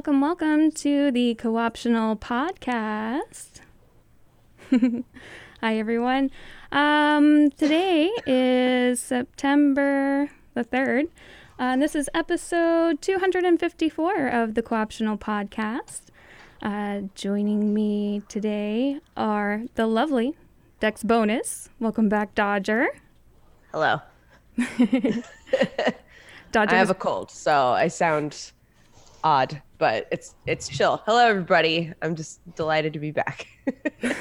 welcome, welcome to the Co-optional Podcast. Hi, everyone. Um, today is September the 3rd. Uh, and this is episode 254 of the Co-optional Podcast. Uh, joining me today are the lovely Dex Bonus. Welcome back, Dodger. Hello. Dodger I have a cold, so I sound odd, but it's it's chill. Hello, everybody. I'm just delighted to be back.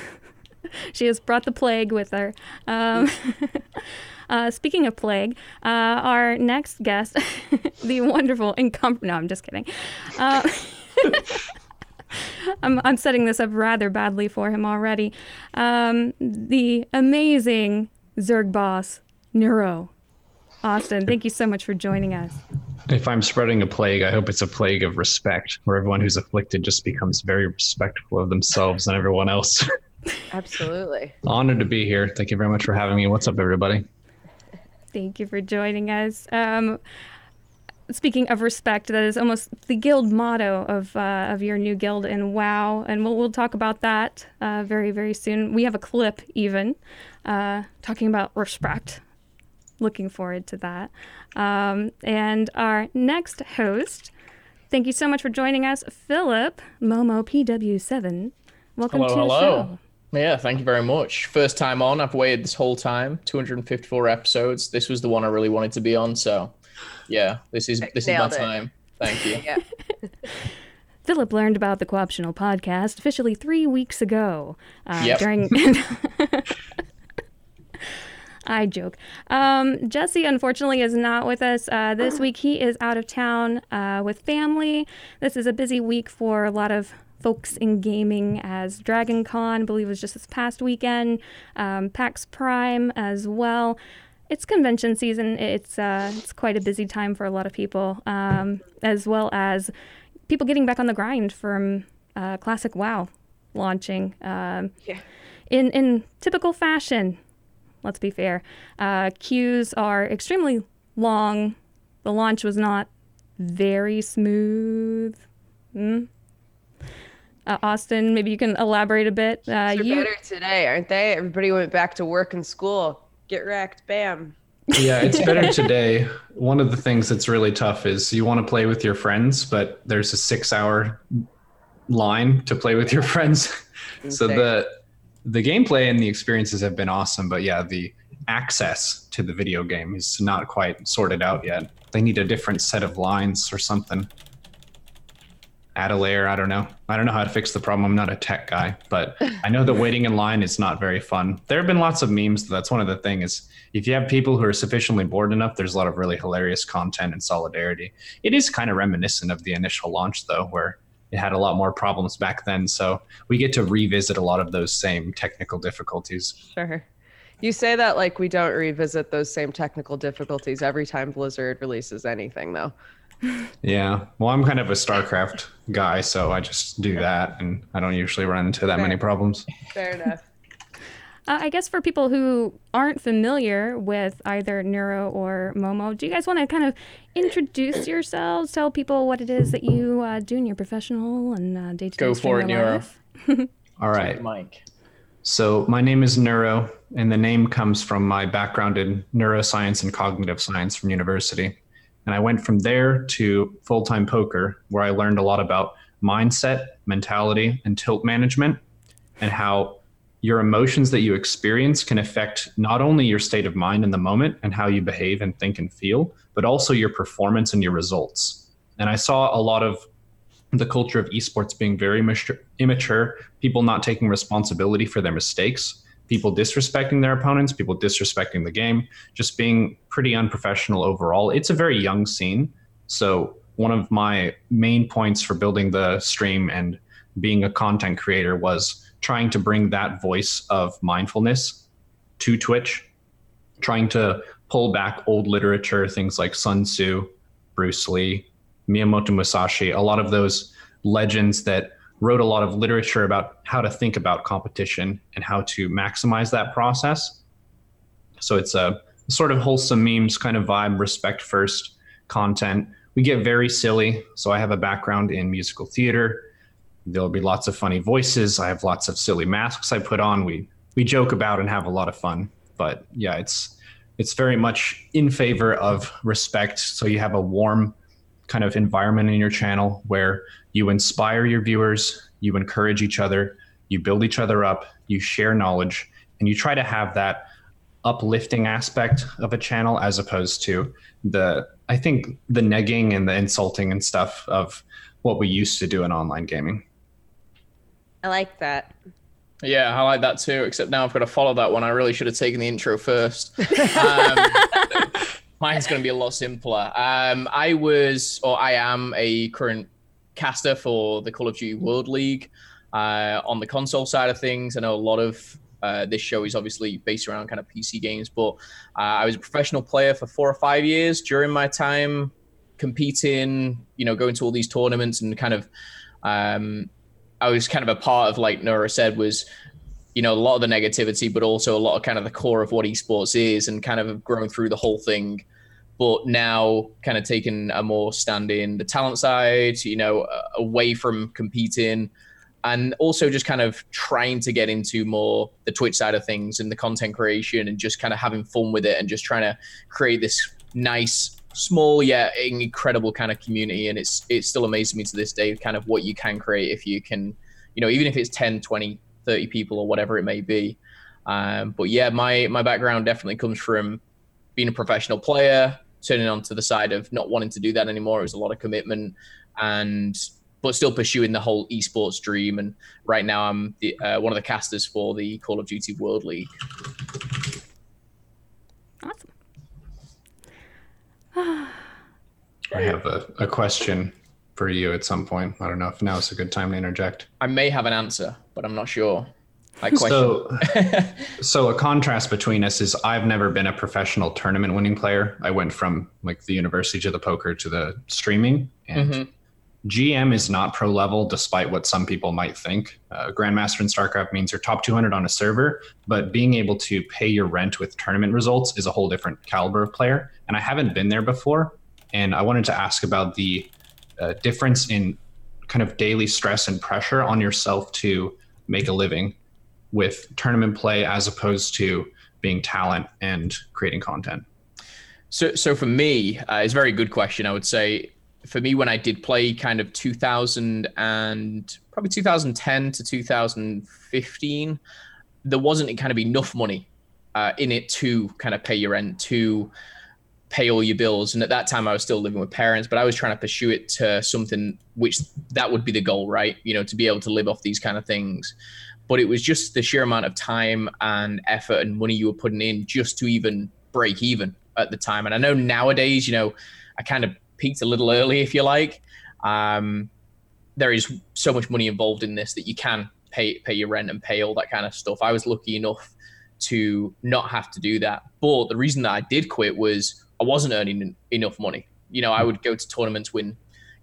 She has brought the plague with her. Um, uh, speaking of plague, uh, our next guest, the wonderful. No, I'm just kidding. Uh, I'm, I'm setting this up rather badly for him already. Um, the amazing Zerg boss, Neuro. Austin, thank you so much for joining us. If I'm spreading a plague, I hope it's a plague of respect, where everyone who's afflicted just becomes very respectful of themselves and everyone else. Absolutely. Honored to be here. Thank you very much for having me. What's up, everybody? Thank you for joining us. Um, speaking of respect, that is almost the guild motto of uh, of your new guild in WoW, and we'll we'll talk about that uh, very very soon. We have a clip even uh, talking about respect. Looking forward to that. Um, and our next host, thank you so much for joining us, Philip Momo PW7. Welcome Hello, to hello. the show. Yeah, thank you very much. First time on, I've waited this whole time, 254 episodes. This was the one I really wanted to be on, so yeah, this is this is my it. time. Thank you. Yeah. Philip learned about the Co-optional podcast officially three weeks ago. Uh, Yep. During. I joke. Um, Jesse, unfortunately, is not with us uh, this week. He is out of town uh, with family. This is a busy week for a lot of folks in gaming, as Dragon Con, I believe, was just this past weekend. Um, PAX Prime as well. It's convention season. It's uh, it's quite a busy time for a lot of people, um, as well as people getting back on the grind from uh, classic WoW launching. Um, Yeah. In in typical fashion, let's be fair. Uh, queues are extremely long. The launch was not very smooth. Hmm? Uh, Austin, maybe you can elaborate a bit. Uh, They're you better today, aren't they? Everybody went back to work and school. Get wrecked. Bam. Yeah, it's better today. One of the things that's really tough is you want to play with your friends, but there's a six hour line to play with your friends. so Insane. the the gameplay and the experiences have been awesome, but yeah, the access to the video game is not quite sorted out yet. They need a different set of lines or something. Add a layer, I don't know. I don't know how to fix the problem. I'm not a tech guy, but I know that waiting in line is not very fun. There have been lots of memes. That's one of the things. If you have people who are sufficiently bored enough, there's a lot of really hilarious content and solidarity. It is kind of reminiscent of the initial launch, though, where it had a lot more problems back then. So we get to revisit a lot of those same technical difficulties. Sure. You say that like we don't revisit those same technical difficulties every time Blizzard releases anything, though. Yeah. Well, I'm kind of a StarCraft guy, so I just do that, and I don't usually run into that many problems. Fair enough. Uh, I guess for people who aren't familiar with either Neuro or Momo, do you guys want to kind of introduce yourselves? Tell people what it is that you uh, do in your professional and uh, day-to-day Go for it, Neuro. life? All right. Mike. So my name is Neuro, and the name comes from my background in neuroscience and cognitive science from university. And I went from there to full time poker, where I learned a lot about mindset, mentality, and tilt management, and how your emotions that you experience can affect not only your state of mind in the moment and how you behave and think and feel, but also your performance and your results. And I saw a lot of the culture of esports being very immature, people not taking responsibility for their mistakes, people disrespecting their opponents, people disrespecting the game, just being pretty unprofessional overall. It's a very young scene. So, one of my main points for building the stream and being a content creator was trying to bring that voice of mindfulness to Twitch, trying to pull back old literature, things like Sun Tzu, Bruce Lee, Miyamoto Musashi, a lot of those legends that wrote a lot of literature about how to think about competition and how to maximize that process. So it's a sort of wholesome memes kind of vibe, respect first content. we get very silly. So I have a background in musical theater. There'll be lots of funny voices. I have lots of silly masks I put on. We we joke about and have a lot of fun. But yeah, it's it's very much in favor of respect. So you have a warm kind of environment in your channel where you inspire your viewers, you encourage each other, you build each other up, you share knowledge, and you try to have that uplifting aspect of a channel as opposed to the I think the negging and the insulting and stuff of what we used to do in online gaming. I like that. Yeah, I like that too. Except now I've got to follow that one. I really should have taken the intro first. Um, mine's going to be a lot simpler. Um, I was, or I am, a current caster for the Call of Duty World League uh, on the console side of things. I know a lot of uh, this show is obviously based around kind of PC games, but uh, I was a professional player for four or five years during my time competing, you know, going to all these tournaments and kind of, um, I was kind of a part of, like Neuro said, was, you know, a lot of the negativity, but also a lot of kind of the core of what esports is and kind of grown through the whole thing. But now, kind of taking a more stand in the talent side, you know, away from competing, and also just kind of trying to get into more the Twitch side of things and the content creation and just kind of having fun with it and just trying to create this nice small yet incredible kind of community and it's it still amazes me to this day kind of what you can create if you can you know even if it's 10 20 30 people or whatever it may be um, but yeah my my background definitely comes from being a professional player turning onto the side of not wanting to do that anymore it was a lot of commitment and but still pursuing the whole esports dream. And right now, I'm the, uh, one of the casters for the Call of Duty World League. I have a, a question for you at some point. I don't know if now is a good time to interject. I may have an answer, but I'm not sure. I question. So, so a contrast between us is I've never been a professional tournament winning player. I went from like the university to the poker to the streaming, and mm-hmm. GM is not pro level, despite what some people might think. Uh, Grandmaster in StarCraft means you're top 200 on a server, but being able to pay your rent with tournament results is a whole different caliber of player. And I haven't been there before. And I wanted to ask about the uh, difference in kind of daily stress and pressure on yourself to make a living with tournament play as opposed to being talent and creating content. So, so for me, uh, it's a very good question. I would say for me when I did play kind of 2000 and probably 2010 to 2015, there wasn't kind of enough money uh, in it to kind of pay your rent, to pay all your bills. And at that time, I was still living with parents, but I was trying to pursue it to something which that would be the goal, right? You know, to be able to live off these kind of things. But it was just the sheer amount of time and effort and money you were putting in just to even break even at the time. And I know nowadays, you know, I kind of peaked a little early, if you like. Um, there is so much money involved in this that you can pay pay your rent and pay all that kind of stuff. I was lucky enough to not have to do that. But the reason that I did quit was I wasn't earning enough money. You know, I would go to tournaments, win,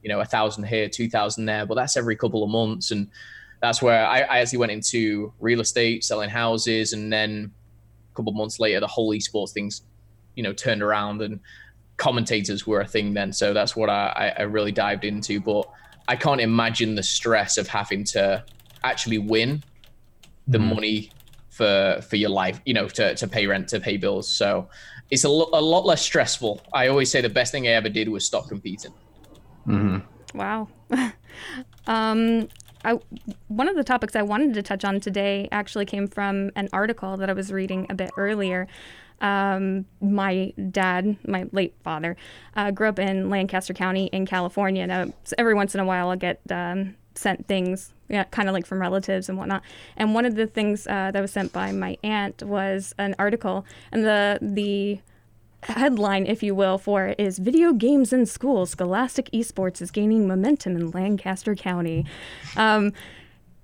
you know, a thousand here, two thousand there, but that's every couple of months, and that's where I, I actually went into real estate, selling houses, and then a couple of months later, the whole esports things, you know, turned around, and commentators were a thing then. So that's what I, I really dived into. But I can't imagine the stress of having to actually win the mm. money for for your life, you know, to, to pay rent, to pay bills. So it's a, lo- a lot less stressful. I always say the best thing I ever did was stop competing. Mm-hmm. Wow. um, I, one of the topics I wanted to touch on today actually came from an article that I was reading a bit earlier um, my dad, my late father, uh, grew up in Lancaster County in California. Now, every once in a while, I'll get um, sent things, yeah, kind of like from relatives and whatnot. And one of the things uh, that was sent by my aunt was an article, and the the headline, if you will, for it is "Video Games in School: Scholastic Esports is Gaining Momentum in Lancaster County." Um,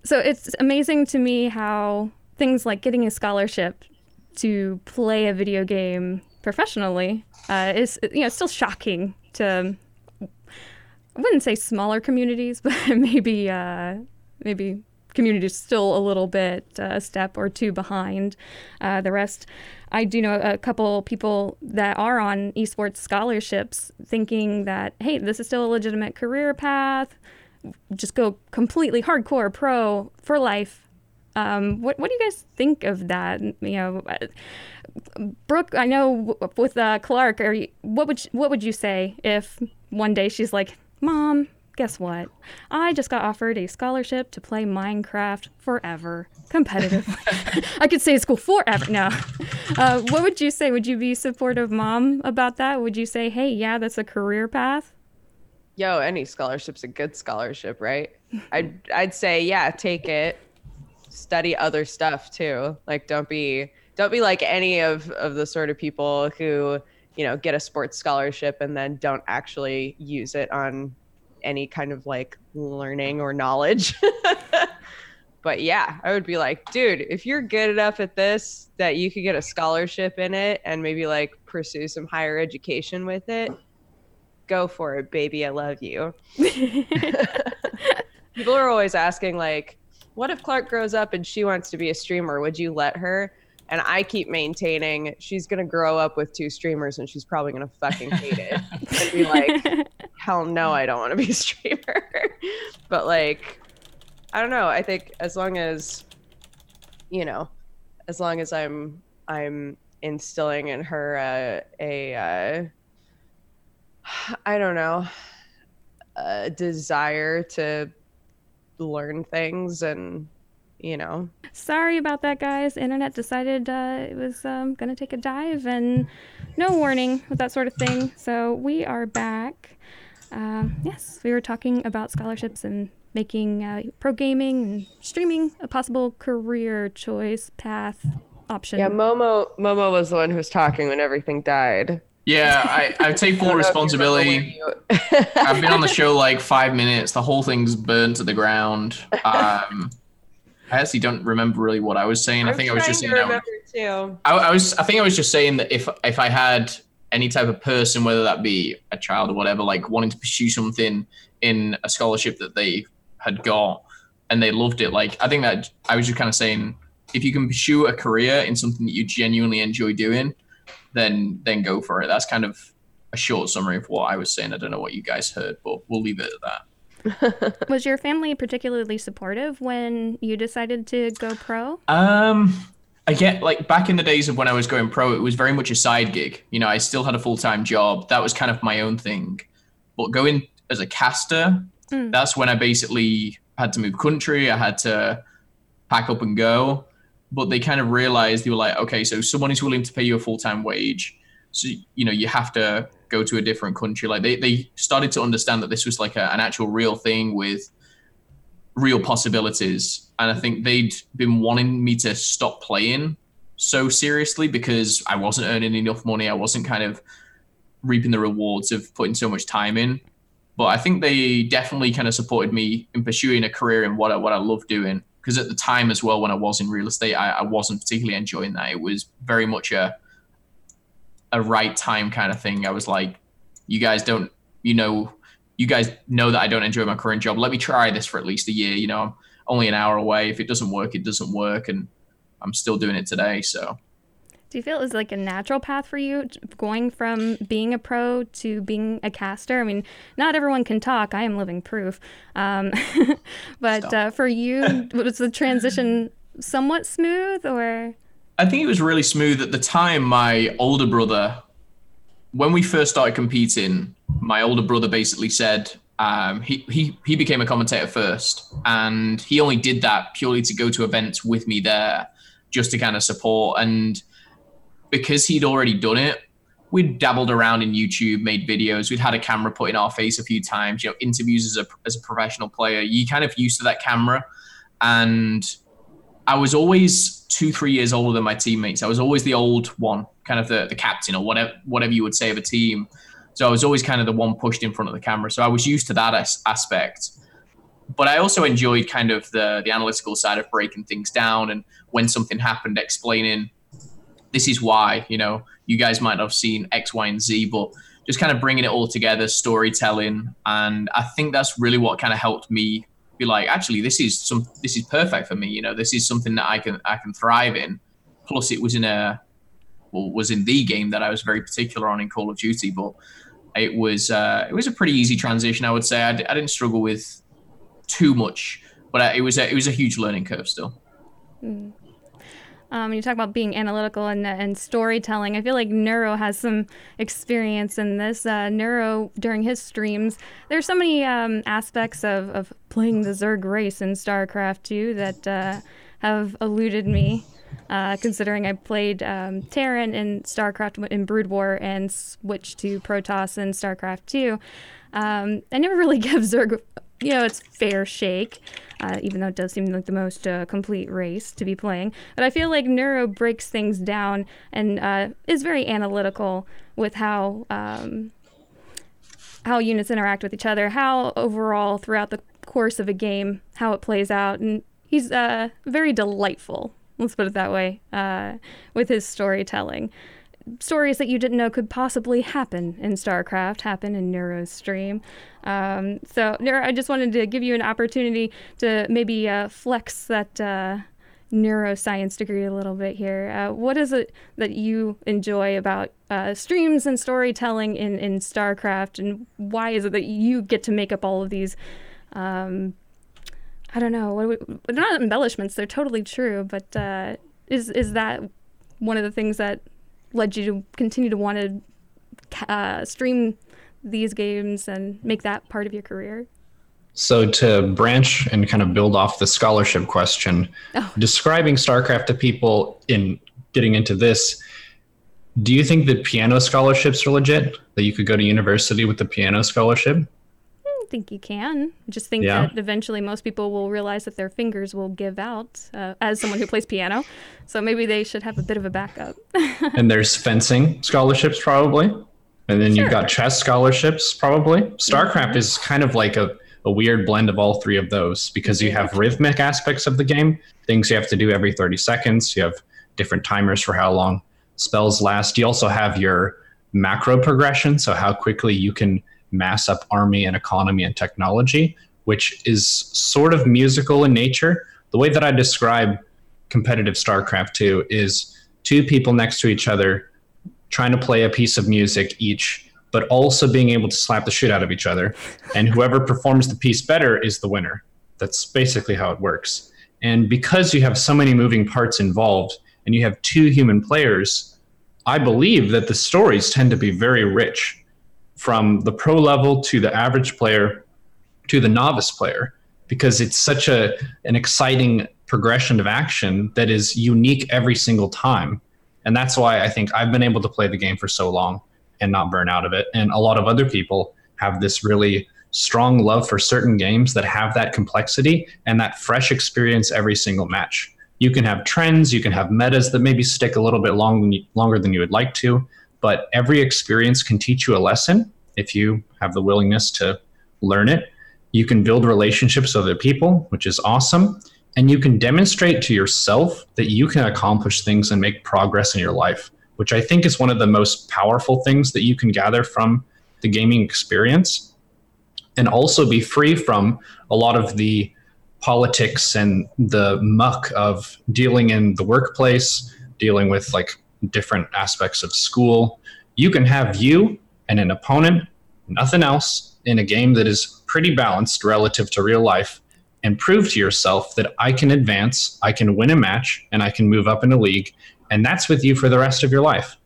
so it's amazing to me how things like getting a scholarship to play a video game professionally uh, is you know still shocking to I wouldn't say smaller communities, but maybe uh, maybe community is still a little bit uh, a step or two behind uh, the rest. I do know a couple people that are on esports scholarships thinking that, hey, this is still a legitimate career path. Just go completely hardcore pro for life. Um, what, what do you guys think of that? You know, uh, Brooke, I know with uh, Clark, are you, what would you, what would you say if one day she's like, "Mom, guess what? I just got offered a scholarship to play Minecraft forever, competitive. I could stay at school forever. No. Uh, what would you say? Would you be supportive, mom, about that? Would you say, hey, yeah, that's a career path? Yo, any scholarship's a good scholarship, right? I'd I'd say, yeah, take it. Study other stuff too. Like, don't be don't be like any of of the sort of people who you know get a sports scholarship and then don't actually use it on any kind of like learning or knowledge. but yeah, I would be like, dude, if you're good enough at this that you could get a scholarship in it and maybe like pursue some higher education with it, go for it, baby. I love you. People are always asking, like, what if Clark grows up and she wants to be a streamer? Would you let her? And I keep maintaining she's gonna grow up with two streamers and she's probably gonna fucking hate it and be like, hell no, I don't want to be a streamer. but like, I don't know. I think as long as, you know, as long as I'm I'm instilling in her uh, a uh, I don't know a desire to learn things and you know. Sorry about that, guys. Internet decided uh, it was um, going to take a dive and no warning with that sort of thing. So we are back. Um, yes, we were talking about scholarships and making uh, pro gaming and streaming a possible career choice path option. Yeah, Momo Momo was the one who was talking when everything died. Yeah, I, I take full responsibility. I've been on the show like five minutes. The whole thing's burned to the ground. Um, I actually don't remember really what I was saying. I'm I think I was just saying. I, too. I, I was. I think I was just saying that if if I had any type of person, whether that be a child or whatever, like wanting to pursue something in a scholarship that they had got and they loved it, like I think that I was just kind of saying, if you can pursue a career in something that you genuinely enjoy doing, then then go for it. That's kind of a short summary of what I was saying. I don't know what you guys heard, but we'll leave it at that. was your family particularly supportive when you decided to go pro? Um, I get like back in the days of when I was going pro, it was very much a side gig. You know, I still had a full time job. That was kind of my own thing. But going as a caster, mm. that's when I basically had to move country. I had to pack up and go. But they kind of realized they were like, okay, so someone is willing to pay you a full time wage. So, you know, you have to go to a different country. Like they, they started to understand that this was like a, an actual real thing with real possibilities. And I think they'd been wanting me to stop playing so seriously because I wasn't earning enough money. I wasn't kind of reaping the rewards of putting so much time in. But I think they definitely kind of supported me in pursuing a career in what I, what I love doing. Because at the time as well, when I was in real estate, I, I wasn't particularly enjoying that. It was very much a a right time kind of thing. I was like, you guys don't, you know, you guys know that I don't enjoy my current job. Let me try this for at least a year. You know, I'm only an hour away. If it doesn't work, it doesn't work. And I'm still doing it today. So. Do you feel it was like a natural path for you going from being a pro to being a caster? I mean, not everyone can talk. I am living proof. Um, but uh, for you, was the transition somewhat smooth or? I think it was really smooth at the time. My older brother, when we first started competing, my older brother basically said um, he, he he became a commentator first, and he only did that purely to go to events with me there, just to kind of support. And because he'd already done it, we'd dabbled around in YouTube, made videos. We'd had a camera put in our face a few times. You know, interviews as a as a professional player. You kind of used to that camera, and I was always two, three years older than my teammates. I was always the old one, kind of the, the captain or whatever whatever you would say of a team. So I was always kind of the one pushed in front of the camera. So I was used to that as- aspect. But I also enjoyed kind of the the analytical side of breaking things down and when something happened, explaining this is why. You know, you guys might have seen X, Y, and Z, but just kind of bringing it all together, storytelling, and I think that's really what kind of helped me be like, actually, this is some this is perfect for me. You know, this is something that I can I can thrive in. Plus, it was in a well, was in the game that I was very particular on in Call of Duty, but it was uh, it was a pretty easy transition. I would say I d- I didn't struggle with too much, but uh, it was a, it was a huge learning curve still. Mm. Um, you talk about being analytical and, and storytelling. I feel like Neuro has some experience in this. Uh, Neuro, during his streams, there's so many um, aspects of, of playing the Zerg race in StarCraft 2 that uh, have eluded me. Uh, considering I played um, Terran in StarCraft in Brood War and switched to Protoss in StarCraft 2. Um, I never really give Zerg, you know, its fair shake uh, even though it does seem like the most uh, complete race to be playing. But I feel like Neuro breaks things down and uh, is very analytical with how um, how units interact with each other, how overall throughout the course of a game, how it plays out, and he's uh, very delightful. Let's put it that way uh, with his storytelling stories that you didn't know could possibly happen in StarCraft happen in Neuro's stream. Um, so, Neuro, I just wanted to give you an opportunity to maybe uh, flex that uh, neuroscience degree a little bit here. Uh, what is it that you enjoy about uh, streams and storytelling in, in StarCraft, and why is it that you get to make up all of these? Um, I don't know. We, they're not embellishments; they're totally true. But uh, is is that one of the things that led you to continue to want to uh, stream these games and make that part of your career? So, to branch and kind of build off the scholarship question, oh. describing StarCraft to people in getting into this, do you think that piano scholarships are legit? That you could go to university with the piano scholarship? Think you can. I just think yeah. that eventually most people will realize that their fingers will give out uh, as someone who plays piano. So maybe they should have a bit of a backup. and there's fencing scholarships probably. And then sure. you've got chess scholarships probably. StarCraft mm-hmm. is kind of like a, a weird blend of all three of those because you have rhythmic aspects of the game, things you have to do every 30 seconds. You have different timers for how long spells last. You also have your macro progression, so how quickly you can mass up army and economy and technology, which is sort of musical in nature. The way that I describe competitive StarCraft 2 is two people next to each other trying to play a piece of music each, but also being able to slap the shit out of each other. And whoever performs the piece better is the winner. That's basically how it works. And because you have so many moving parts involved and you have two human players, I believe that the stories tend to be very rich from the pro level to the average player to the novice player because it's such a an exciting progression of action that is unique every single time. And that's why i think i've been able to play the game for so long and not burn out of it. And a lot of other people have this really strong love for certain games that have that complexity and that fresh experience every single match. You can have trends you can have metas that maybe stick a little bit long, longer than you would like to but every experience can teach you a lesson if you have the willingness to learn it. You can build relationships with other people, which is awesome. And you can demonstrate to yourself that you can accomplish things and make progress in your life, which I think is one of the most powerful things that you can gather from the gaming experience. And also be free from a lot of the politics and the muck of dealing in the workplace, dealing with like different aspects of school. You can have you and an opponent, nothing else, in a game that is pretty balanced relative to real life, and prove to yourself that I can advance, I can win a match, and I can move up in a league. And that's with you for the rest of your life.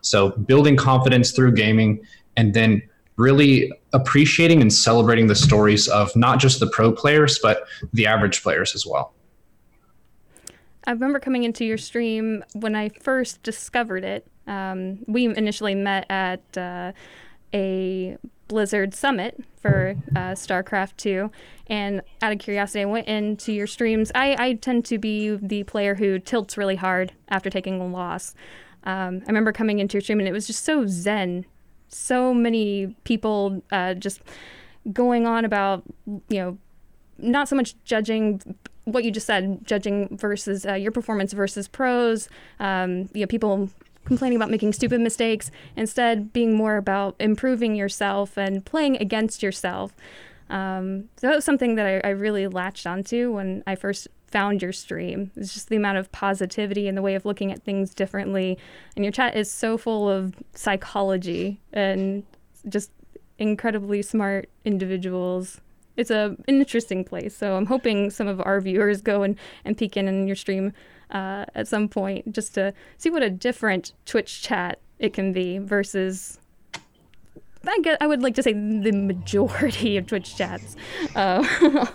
So, building confidence through gaming and then really appreciating and celebrating the stories of not just the pro players, but the average players as well. I remember coming into your stream when I first discovered it. Um, we initially met at uh, a Blizzard Summit for uh, StarCraft 2. And out of curiosity, I went into your streams. I, I tend to be the player who tilts really hard after taking a loss. Um, I remember coming into your stream and it was just so zen. So many people uh, just going on about, you know, not so much judging what you just said, judging versus uh, your performance versus pros. Um, you know, people complaining about making stupid mistakes. Instead, being more about improving yourself and playing against yourself. Um, so that was something that I, I really latched onto when I first found your stream. It's just the amount of positivity and the way of looking at things differently. And your chat is so full of psychology and just incredibly smart individuals. It's a an interesting place. So I'm hoping some of our viewers go and, and peek in in your stream uh, at some point just to see what a different Twitch chat it can be versus I guess I would like to say the majority of Twitch chats. Uh,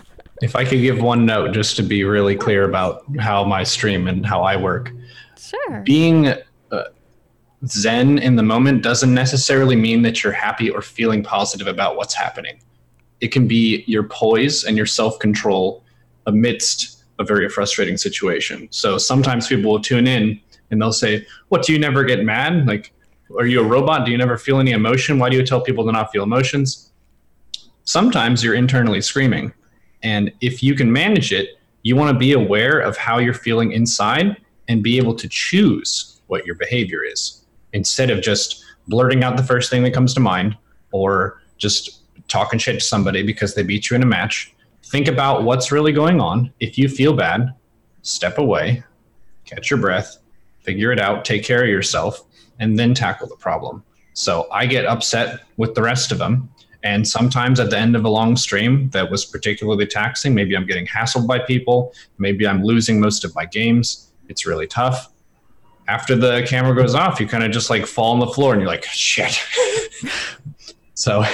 if I could give one note just to be really clear about how my stream and how I work. Sure. Being uh, zen in the moment doesn't necessarily mean that you're happy or feeling positive about what's happening. It can be your poise and your self control amidst a very frustrating situation. So sometimes people will tune in and they'll say, What, do you never get mad? Like, are you a robot? Do you never feel any emotion? Why do you tell people to not feel emotions? Sometimes you're internally screaming. And if you can manage it, you want to be aware of how you're feeling inside and be able to choose what your behavior is instead of just blurting out the first thing that comes to mind or just talking shit to somebody because they beat you in a match. Think about what's really going on. If you feel bad, step away, catch your breath, figure it out, take care of yourself, and then tackle the problem. So I get upset with the rest of them. And sometimes at the end of a long stream that was particularly taxing, maybe I'm getting hassled by people, maybe I'm losing most of my games. It's really tough. After the camera goes off, you kind of just like fall on the floor and you're like, shit. so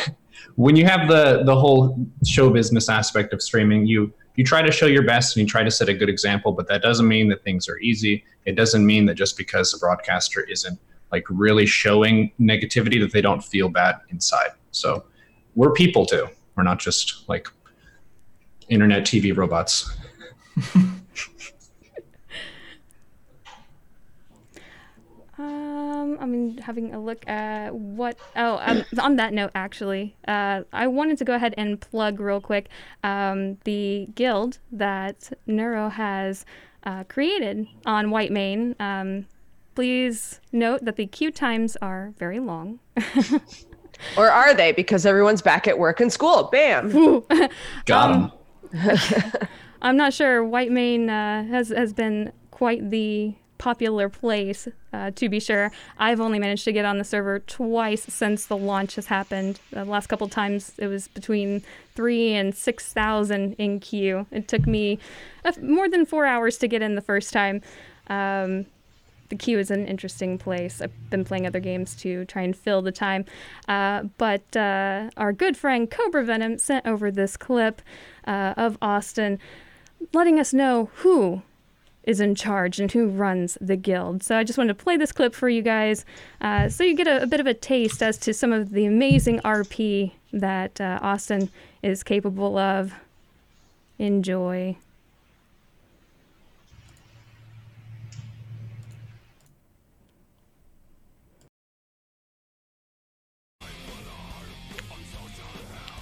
when you have the the whole show business aspect of streaming, you you try to show your best and you try to set a good example, but that doesn't mean that things are easy. It doesn't mean that just because a broadcaster isn't like really showing negativity that they don't feel bad inside. So we're people too. We're not just like internet TV robots. I mean, having a look at what. Oh, um, on that note, actually, uh, I wanted to go ahead and plug real quick um, the guild that Neuro has uh, created on Whitemane. Um, please note that the queue times are very long. or are they? Because everyone's back at work and school. Bam. Got um, I'm not sure. Whitemane uh, has has been quite the popular place, uh, to be sure. I've only managed to get on the server twice since the launch has happened. The last couple times it was between three and six thousand in queue. It took me more than four hours to get in the first time. Um, the queue is an interesting place. I've been playing other games to try and fill the time. Uh, but uh, our good friend Cobra Venom sent over this clip uh, of Austin letting us know who is in charge and who runs the guild. So I just wanted to play this clip for you guys uh, so you get a, a, bit of a taste as to some of the amazing RP that uh, Austin is capable of. Enjoy.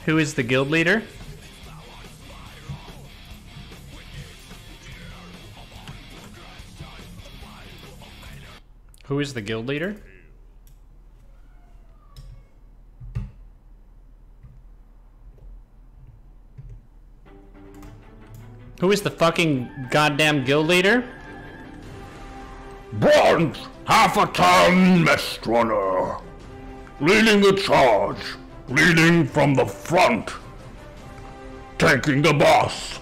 Who is the guild leader? Who is the guild leader? Who is the fucking goddamn guild leader? Bront, half a ton mess runner, leading the charge leading from the front, Taking the boss,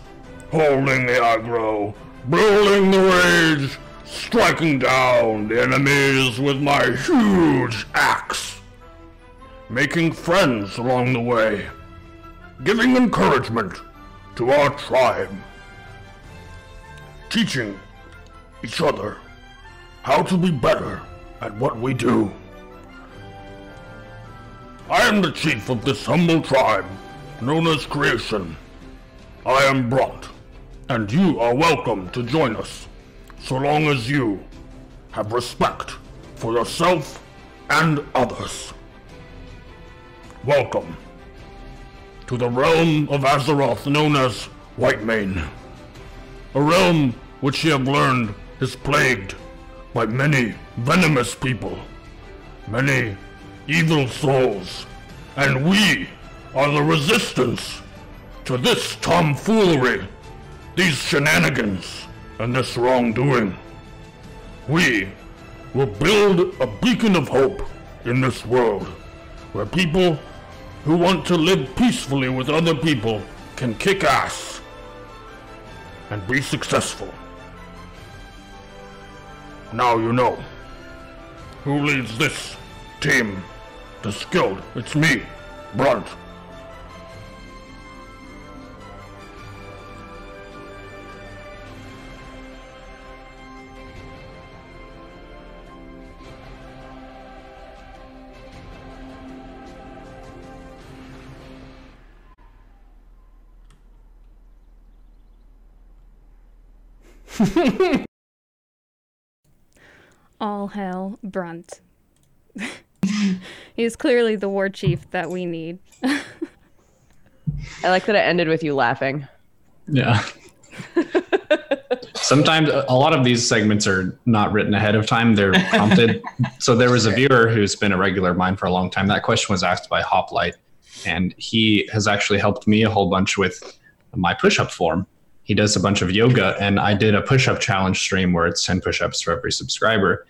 holding the aggro, brawling the rage, striking down the enemies with my huge axe, making friends along the way, giving encouragement to our tribe, teaching each other how to be better at what we do. I am the chief of this humble tribe, known as Creation. I am Bront, and you are welcome to join us, so long as you have respect for yourself and others. Welcome to the realm of Azeroth known as Whitemane, a realm which you have learned is plagued by many venomous people, many evil souls, and we are the resistance to this tomfoolery, these shenanigans, and this wrongdoing. We will build a beacon of hope in this world where people who want to live peacefully with other people can kick ass and be successful. Now you know. Who leads this team? The skilled. It's me, Brunt. All hell, Brunt. He's clearly the war chief that we need. I like that it ended with you laughing. Yeah. Sometimes a lot of these segments are not written ahead of time. They're prompted. so there was a viewer who's been a regular of mine for a long time. That question was asked by Hoplite, and he has actually helped me a whole bunch with my push-up form. He does a bunch of yoga, and I did a push-up challenge stream where it's 10 push-ups for every subscriber.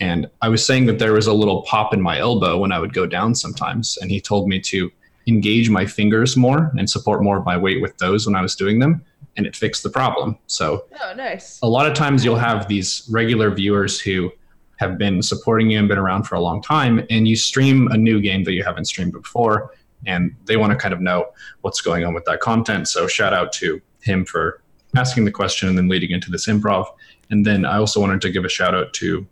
And I was saying that there was a little pop in my elbow when I would go down sometimes, and he told me to engage my fingers more and support more of my weight with those when I was doing them, and it fixed the problem. So Oh, nice. a lot of times you'll have these regular viewers who have been supporting you and been around for a long time and you stream a new game that you haven't streamed before and they want to kind of know what's going on with that content so shout out to him for asking the question and then leading into this improv and then i also wanted to give a shout out to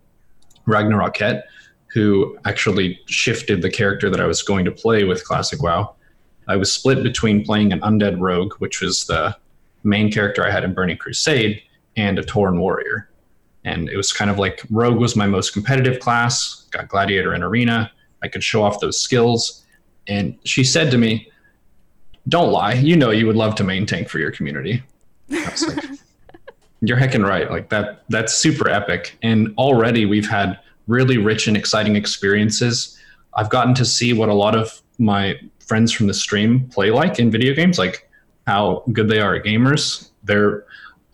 ragnarok Ket, who actually shifted the character that i was going to play with classic wow i was split between playing an undead rogue which was the main character I had in Burning Crusade and a Tauren warrior. And it was kind of like Rogue was my most competitive class, got Gladiator and Arena. I could show off those skills. And she said to me, Don't lie, you know you would love to main tank for your community. Like, You're heckin' right. Like that that's super epic. And already we've had really rich and exciting experiences. I've gotten to see what a lot of my friends from the stream play like in video games, like how good they are at gamers. They're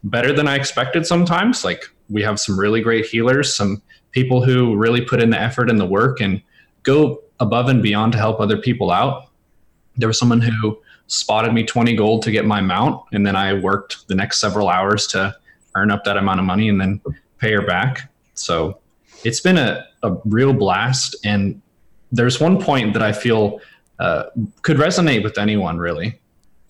better than I expected sometimes. Like we have some really great healers, some people who really put in the effort and the work and go above and beyond to help other people out. There was someone who spotted me 20 gold to get my mount, and then I worked the next several hours to earn up that amount of money and then pay her back. So it's been a, a real blast. And there's one point that I feel uh, could resonate with anyone really.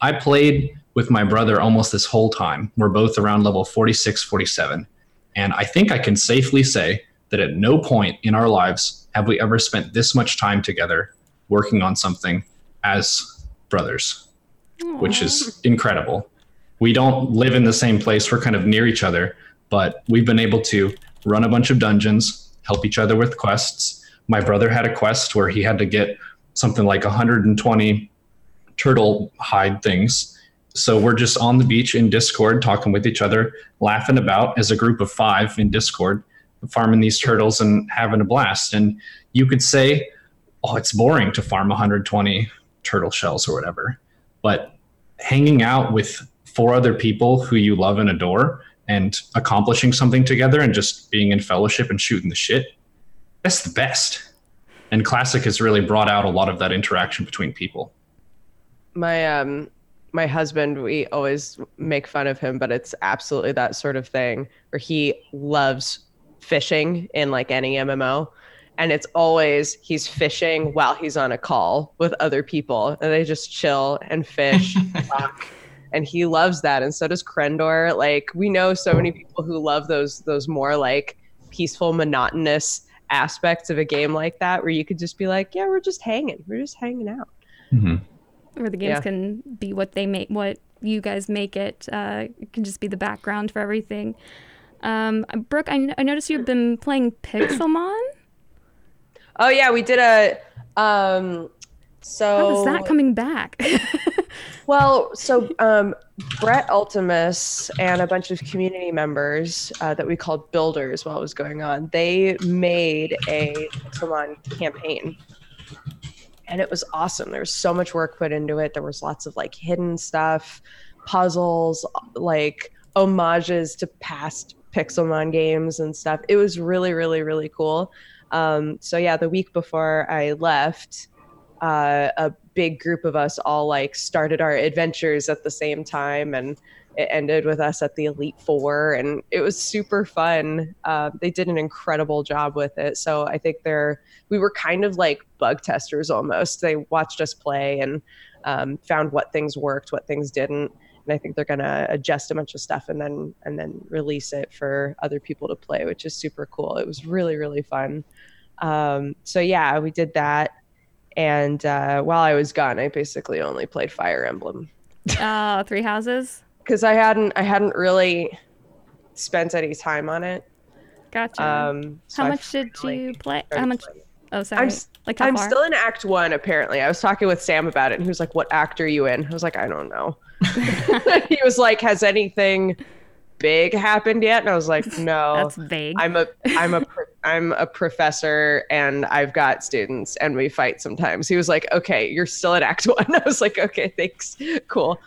I played with my brother almost this whole time. We're both around level 46, 47. And I think I can safely say that at no point in our lives have we ever spent this much time together working on something as brothers, which is incredible. We don't live in the same place, we're kind of near each other, but we've been able to run a bunch of dungeons, help each other with quests. My brother had a quest where he had to get something like 120 turtle hide things. So we're just on the beach in Discord talking with each other, laughing about as a group of five in Discord, farming these turtles and having a blast. And you could say, oh, it's boring to farm 120 turtle shells or whatever. But hanging out with four other people who you love and adore and accomplishing something together and just being in fellowship and shooting the shit, that's the best. And Classic has really brought out a lot of that interaction between people. my um my husband we always make fun of him but it's absolutely that sort of thing where he loves fishing in like any mmo and it's always he's fishing while he's on a call with other people and they just chill and fish talk and he loves that and so does krendor like we know so many people who love those those more like peaceful monotonous aspects of a game like that where you could just be like yeah we're just hanging we're just hanging out Mm-hmm. where the games Yeah. can be what they make, what you guys make it. Uh, it can just be the background for everything. Um, Brooke, I, n- I noticed you've been playing Pixelmon. Oh yeah, we did a um so How is that coming back? well, so um Brett Ultimus and a bunch of community members uh, that we called builders while it was going on, they made a Pokemon campaign. and it was awesome. There was so much work put into it. There was lots of like hidden stuff, puzzles, like homages to past Pixelmon games and stuff. It was really, really, really cool. Um, so yeah, the week before I left, uh, a big group of us all like started our adventures at the same time and it ended with us at the elite four and it was super fun. Uh, they did an incredible job with it. So i think they're we were kind of like bug testers almost. They watched us play and um, found what things worked what things didn't and i think they're going to adjust a bunch of stuff and then and then release it for other people to play which is super cool it was really really fun um, so yeah we did that and uh, while i was gone i basically only played fire emblem Oh, Three Houses. because I hadn't I hadn't really spent any time on it. Gotcha. Um, so How much did you play? How much? playing. Oh, sorry. I'm like I'm far? still in Act One. Apparently, I was talking with Sam about it, and he was like, "What act are you in?" I was like, "I don't know." he was like, "Has anything big happened yet?" And I was like, "No." That's vague. I'm a I'm a I'm a professor and I've got students and we fight sometimes. He was like, "Okay, you're still at Act One." I was like, "Okay, thanks, cool."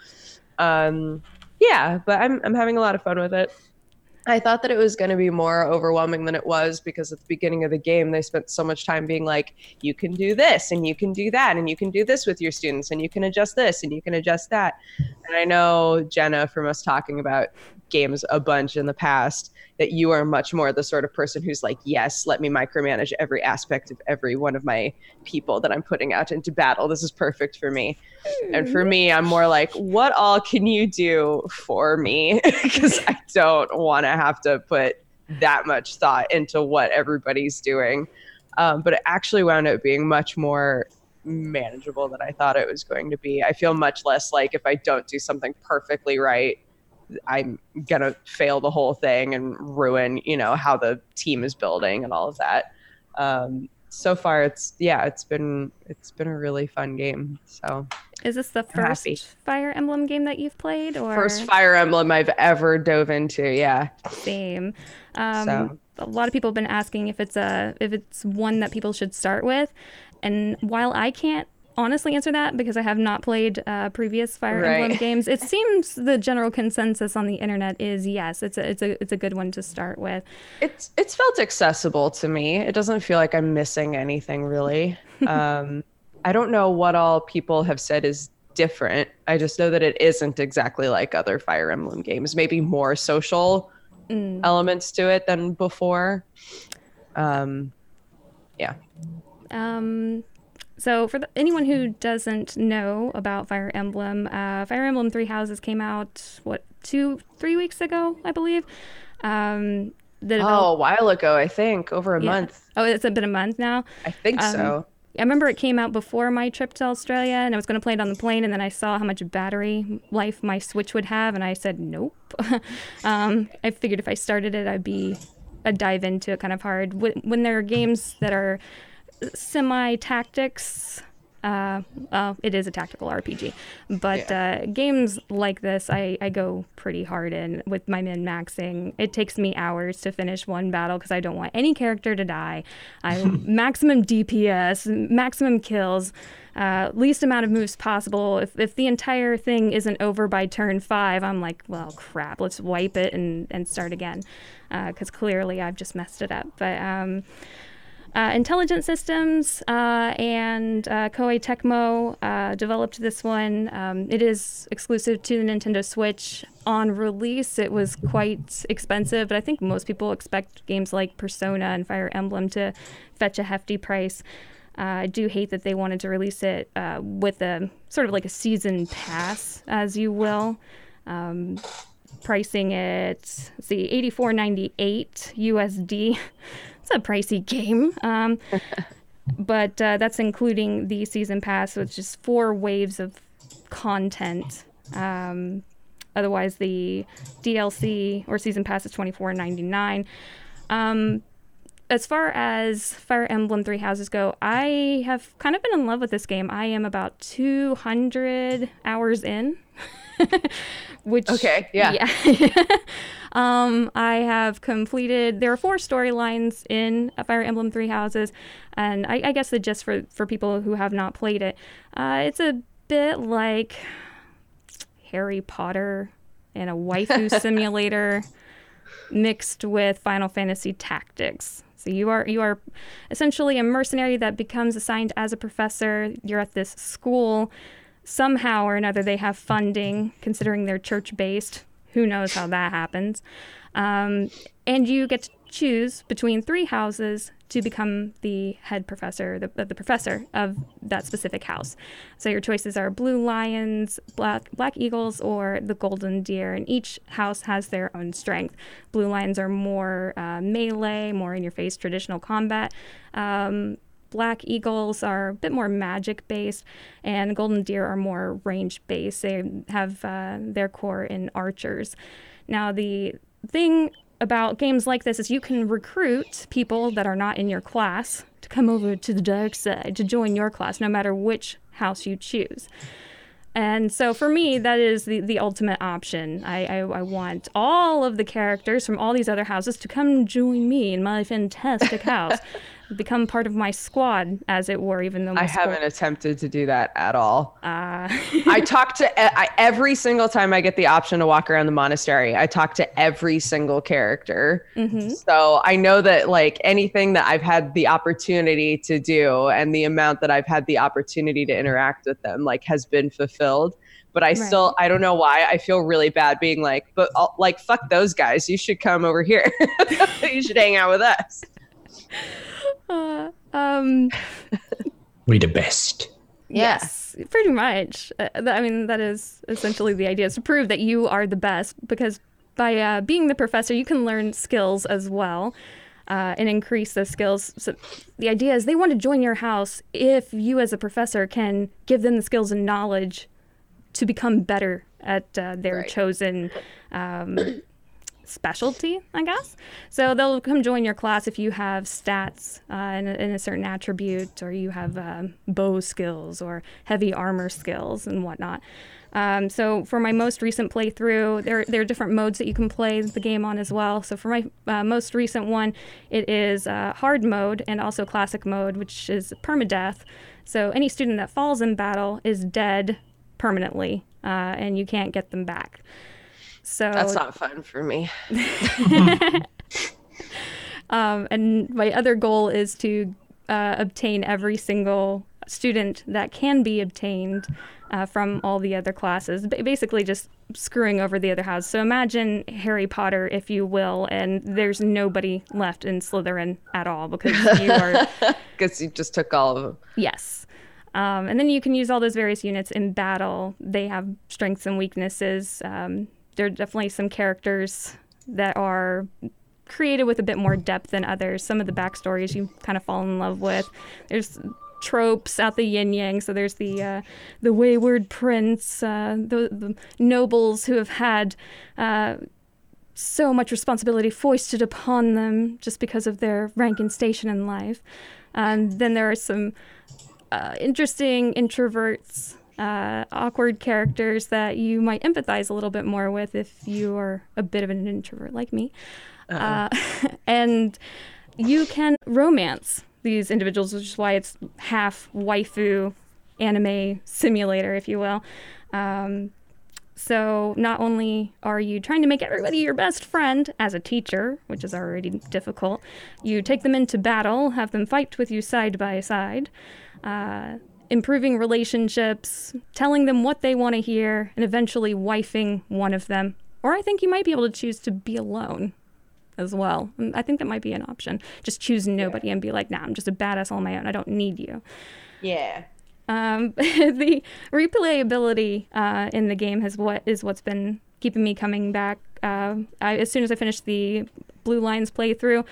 Um, yeah, but I'm I'm having a lot of fun with it. I thought that it was going to be more overwhelming than it was because at the beginning of the game they spent so much time being like, "You can do this and you can do that and you can do this with your students and you can adjust this and you can adjust that." And I know Genna from us talking about games a bunch in the past that you are much more the sort of person who's like, yes, let me micromanage every aspect of every one of my people that I'm putting out into battle. This is perfect for me. And for me, I'm more like, what all can you do for me? Because I don't want to have to put that much thought into what everybody's doing. Um, but it actually wound up being much more manageable than I thought it was going to be. I feel much less like if I don't do something perfectly right, I'm gonna fail the whole thing and ruin, you know, how the team is building and all of that. Um, so far, it's yeah, it's been it's been a really fun game. So Is this the first happy. Fire Emblem game that you've played, or first Fire Emblem I've ever dove into. Yeah, same? Um, So- A lot of people have been asking if it's a if it's one that people should start with, and while I can't honestly answer that because I have not played uh, previous Fire Emblem games, it seems the general consensus on the internet is yes, it's a it's a it's a good one to start with. it's it's felt accessible to me. It doesn't feel like I'm missing anything really. um, I don't know what all people have said is different. I just know that it isn't exactly like other Fire Emblem games. Maybe more social Mm. elements to it than before. Um, yeah. Um, so for the, anyone who doesn't know about Fire Emblem, uh, Fire Emblem Three Houses came out what two, three weeks ago, I believe. Um, the Oh, a while ago, I think, over a Yeah. month. oh, it's been a month now. I think Um, so. I remember it came out before my trip to Australia, and I was going to play it on the plane, and then I saw how much battery life my Switch would have, and I said nope. um, I figured if I started it, I'd be, I'd dive into it kind of hard. When, when there are games that are semi tactics, uh, well, it is a tactical RPG, but uh, games like this, I, I go pretty hard in with my min maxing. It takes me hours to finish one battle because I don't want any character to die. I maximum DPS, maximum kills, uh, least amount of moves possible. If, if the entire thing isn't over by turn five, I'm like, well, crap, let's wipe it and, and start again because clearly I've just messed it up. But um, uh, Intelligent Systems uh, and uh, Koei Tecmo uh, developed this one. Um, it is exclusive to the Nintendo Switch. On release, it was quite expensive, but I think most people expect games like Persona and Fire Emblem to fetch a hefty price. Uh, I do hate that they wanted to release it uh, with a sort of like a season pass, as you will. Um, pricing it, let's see, 84.98 USD. It's a pricey game. Um, but uh, that's including the season pass, which is four waves of content. Um, otherwise, the DLC or season pass is twenty four ninety nine. Um, as far as Fire Emblem Three Houses go, I have kind of been in love with this game. I am about two hundred hours in. Which Okay, yeah. yeah. Um, I have completed. There are four storylines in Fire Emblem Three Houses, and I, I guess the gist for for people who have not played it, uh, it's a bit like Harry Potter and a waifu simulator mixed with Final Fantasy Tactics. So you are you are essentially a mercenary that becomes assigned as a professor. You're at this school. Somehow or another, they have funding, considering they're church based. Who knows how that happens? Um, and you get to choose between three houses to become the head professor, the, the professor of that specific house. So your choices are blue lions, black black eagles, or the golden deer. And each house has their own strength. Blue lions are more uh, melee, more in your face, traditional combat. Um, black eagles are a bit more magic based, and golden deer are more range based. They have uh, their core in archers. Now, the thing about games like this is you can recruit people that are not in your class to come over to the dark side to join your class, no matter which house you choose. And so for me, that is the, the ultimate option. I, I, I, want all of the characters from all these other houses to come join me in my fantastic house become part of my squad, as it were. Even though I haven't attempted to do that at all. Uh... I talk to I, every single time I get the option to walk around the monastery. I talk to every single character, mm-hmm. so I know that like anything that I've had the opportunity to do, and the amount that I've had the opportunity to interact with them, like has been fulfilled but I right. still I don't know why I feel really bad being like, but I'll, uh, like fuck those guys. You should come over here. you should hang out with us. Uh, um, we the best. Yes, pretty much. Uh, I mean, that is essentially the idea is to prove that you are the best because by uh, being the professor, you can learn skills as well. Uh, and increase those skills. So the idea is they want to join your house if you, as a professor, can give them the skills and knowledge to become better at uh, their right. chosen um, specialty, I guess. So they'll come join your class if you have stats uh, in, a, in, a, certain attribute, or you have uh, bow skills or heavy armor skills and whatnot. Um, so for my most recent playthrough, there, there are different modes that you can play the game on as well. So for my uh, most recent one, it is uh, hard mode and also classic mode, which is permadeath. So any student that falls in battle is dead permanently, uh, and you can't get them back. So that's not fun for me. um, and my other goal is to uh, obtain every single student that can be obtained uh, from all the other classes. B- basically, just screwing over the other houses. So imagine Harry Potter, if you will, and there's nobody left in Slytherin at all because you are because you just took all of them. Yes. Um, and then you can use all those various units in battle. They have strengths and weaknesses. Um, there are definitely some characters that are created with a bit more depth than others. Some of the backstories you kind of fall in love with. There's tropes out the yin yang. So there's the uh, the wayward prince, uh, the, the, nobles who have had uh, so much responsibility foisted upon them just because of their rank and station in life. Um, then there are some uh, interesting introverts uh, awkward characters that you might empathize a little bit more with if you are a bit of an introvert like me. Uh, and you can romance these individuals, which is why it's half waifu anime simulator, if you will. Um, so not only are you trying to make everybody your best friend as a teacher, which is already difficult, you take them into battle, have them fight with you side by side. Uh, improving relationships, telling them what they want to hear, and eventually wifing one of them. Or I think you might be able to choose to be alone as well. I think that might be an option. Just choose nobody yeah. and be like, nah, I'm just a badass on my own. I don't need you. Yeah. Um, the replayability uh, in the game has what is what's been keeping me coming back. Uh, I, as soon as I finished the Blue Lions playthrough,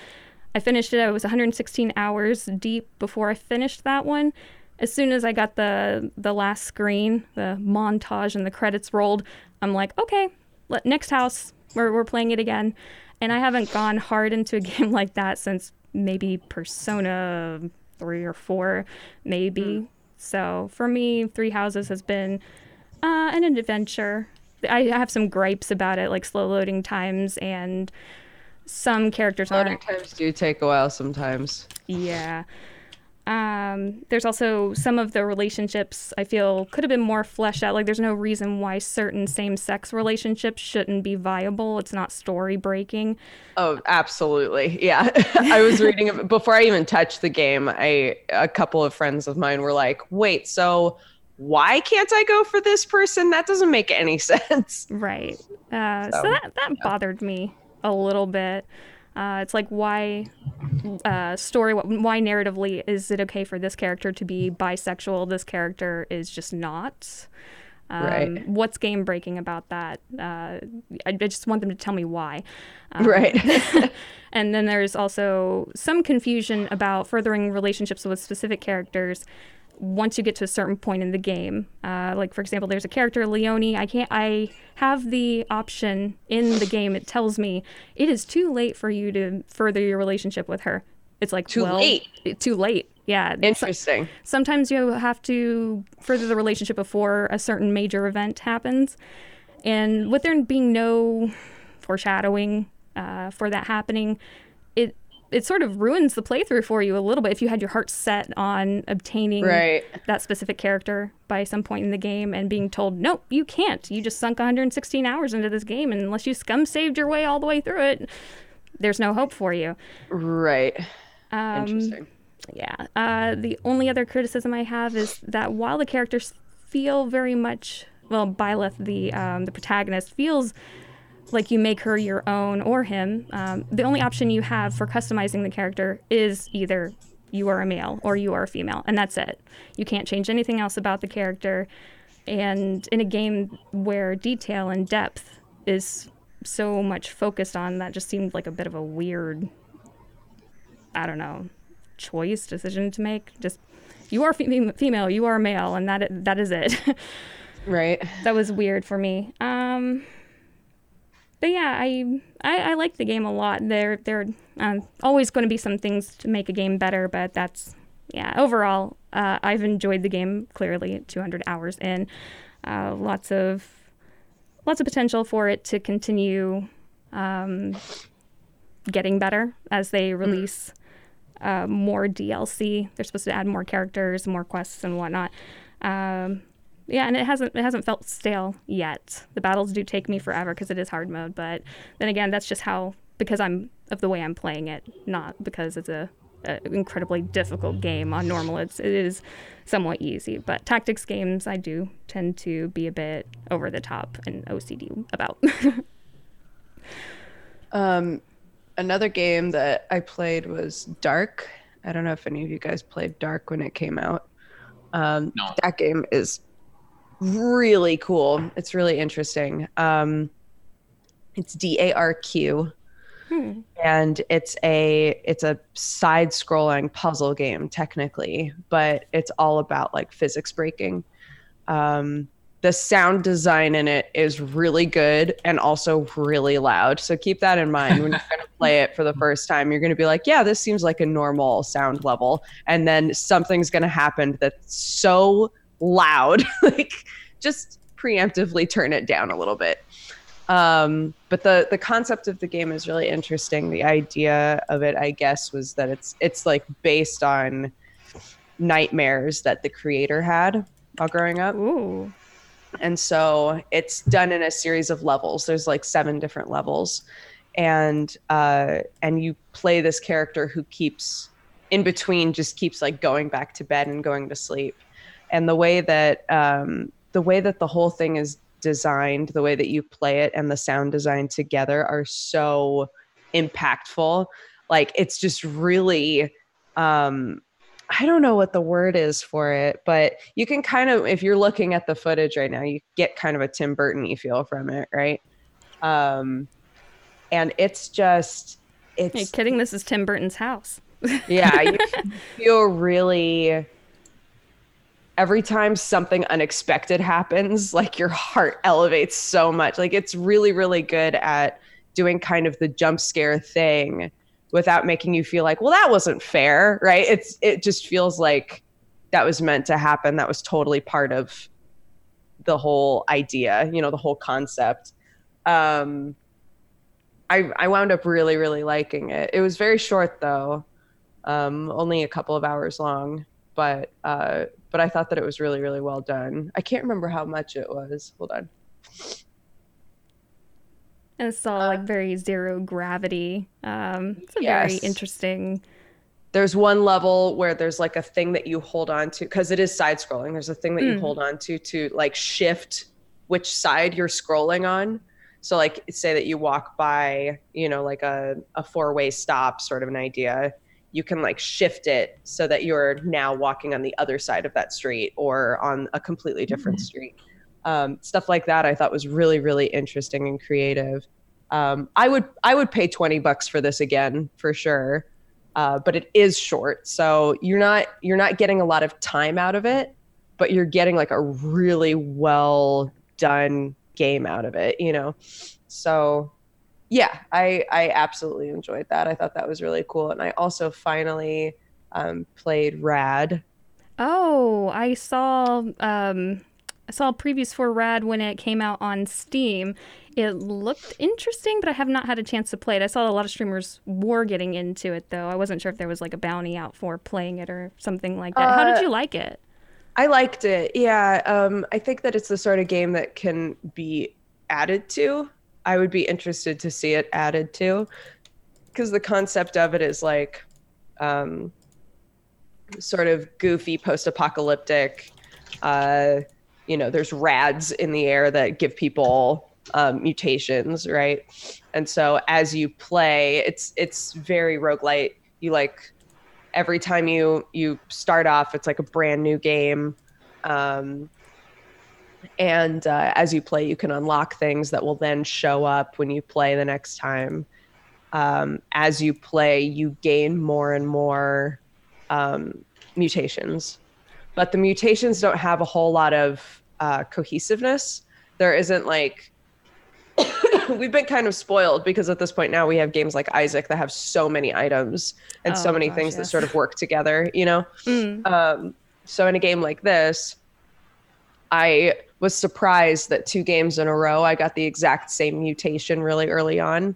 I finished it. I was 116 hours deep before I finished that one as soon as I got the the last screen, the montage and the credits rolled, I'm like, okay, let, next house, we're we're playing it again, and I haven't gone hard into a game like that since maybe Persona three or four, maybe. Mm. So for me, Three Houses has been uh, an adventure. I have some gripes about it, like slow loading times and some characters Loading aren't. times do take a while sometimes. Yeah. Um, there's also some of the relationships I feel could have been more fleshed out. Like, there's no reason why certain same sex relationships shouldn't be viable. It's not story breaking. Oh, absolutely. Yeah. I was reading before I even touched the game. I a couple of friends of mine were like, "Wait, so why can't I go for this person? That doesn't make any sense." Right. Uh, so, So, that, that bothered me a little bit. Uh, it's like why uh, story why narratively is it okay for this character to be bisexual? This character is just not. Um, Right. what's game breaking about that? Uh, I, I just want them to tell me why. Um, Right. and then there's also some confusion about furthering relationships with specific characters once you get to a certain point in the game. Uh, like for example, there's a character Leonie. I can't. I have the option in the game. It tells me it is too late for you to further your relationship with her. It's like Too well, late? Too late. Yeah. Interesting. sometimes you have to further the relationship before a certain major event happens. And with there being no foreshadowing uh, for that happening, it it sort of ruins the playthrough for you a little bit if you had your heart set on obtaining Right. that specific character by some point in the game and being told, nope, you can't. You just sunk 116 hours into this game, and unless you scum saved your way all the way through it, there's no hope for you. Right. Um, Interesting. yeah. Uh, the only other criticism I have is that while the characters feel very much, well, Byleth, the um, the protagonist, feels like you make her your own or him. Um, the only option you have for customizing the character is either you are a male or you are a female, and that's it. You can't change anything else about the character. And in a game where detail and depth is so much focused on, that just seemed like a bit of a weird I don't know, choice decision to make. Just you are fe- female, you are male, and that that is it. Right. that was weird for me. Um, but yeah, I I, I like the game a lot. There there are um, always going to be some things to make a game better, but that's yeah. Overall, uh, I've enjoyed the game. Clearly, 200 hours in, uh, lots of lots of potential for it to continue um, getting better as they release uh, more DLC. They're supposed to add more characters, more quests, and whatnot. Um, yeah, and it hasn't it hasn't felt stale yet. The battles do take me forever because it is hard mode, but then again, that's just how because I'm of the way I'm playing it, not because it's a, a incredibly difficult game on normal. It's it is somewhat easy, but tactics games I do tend to be a bit over the top and OCD about. Um, another game that I played was DARQ. I don't know if any of you guys played DARQ when it came out. Um, No. That game is really cool. It's really interesting. Um, it's D A R Q, and it's a it's a side scrolling puzzle game technically, but it's all about like physics breaking. Um, the sound design in it is really good and also really loud. So keep that in mind when you're going to play it for the first time. You're going to be like, yeah, this seems like a normal sound level. And then something's going to happen that's so loud. like, just preemptively turn it down a little bit. Um, but the the concept of the game is really interesting. The idea of it, I guess, was that it's it's like based on nightmares that the creator had while growing up Ooh, and so it's done in a series of levels there's like seven different levels and uh and you play this character who keeps in between just keeps like going back to bed and going to sleep and the way that um the way that the whole thing is designed the way that you play it and the sound design together are so impactful like it's just really um I don't know what the word is for it, but you can kind of, if you're looking at the footage right now, you get kind of a Tim Burton feel from it, right? Um, and it's just, it's, kidding? This is Tim Burton's house. yeah, you feel really, every time something unexpected happens, like your heart elevates so much. Like it's really, really good at doing kind of the jump scare thing without making you feel like, well, that wasn't fair, right? It's it just feels like that was meant to happen. That was totally part of the whole idea, you know, the whole concept. Um, I I wound up really really liking it. It was very short though, um, only a couple of hours long, but uh, but I thought that it was really really well done. I can't remember how much it was. Hold on. And it's all Uh, like very zero gravity. Um, it's a very interesting. there's one level where there's like a thing that you hold on to because it is side scrolling there's a thing that you Mm. hold on to to like shift which side you're scrolling on so like say that you walk by you know like a, a four way stop sort of an idea you can like shift it so that you're now walking on the other side of that street or on a completely different street. Um, stuff like that i thought was really really interesting and creative. Um, i would i would pay 20 bucks for this again for sure uh, but it is short so you're not you're not getting a lot of time out of it but you're getting like a really well done game out of it you know? So yeah i i absolutely enjoyed that i thought that was really cool and i also finally um, played rad Oh, I saw um, I saw previews for Rad when it came out on Steam. It looked interesting, but I have not had a chance to play it. I saw a lot of streamers were getting into it though. I wasn't sure if there was like a bounty out for playing it or something like that. How Uh, did you like it? I liked it. Yeah. Um, I think that it's the sort of game that can be added to. I would be interested to see it added to because the concept of it is like um, sort of goofy post apocalyptic. Uh, you know, there's rads in the air that give people um, mutations, right? And so as you play, it's it's very roguelite. You like every time you you start off it's like a brand new game um, and uh, as you play you can unlock things that will then show up when you play the next time um, as you play you gain more and more um, mutations but the mutations don't have a whole lot of uh, cohesiveness there isn't like we've been kind of spoiled because at this point now we have games like Isaac that have so many items and so Oh, many gosh, things that sort of work together, you know? Mm. Um, so in a game like this, I was surprised that two games in a row I got the exact same mutation really early on.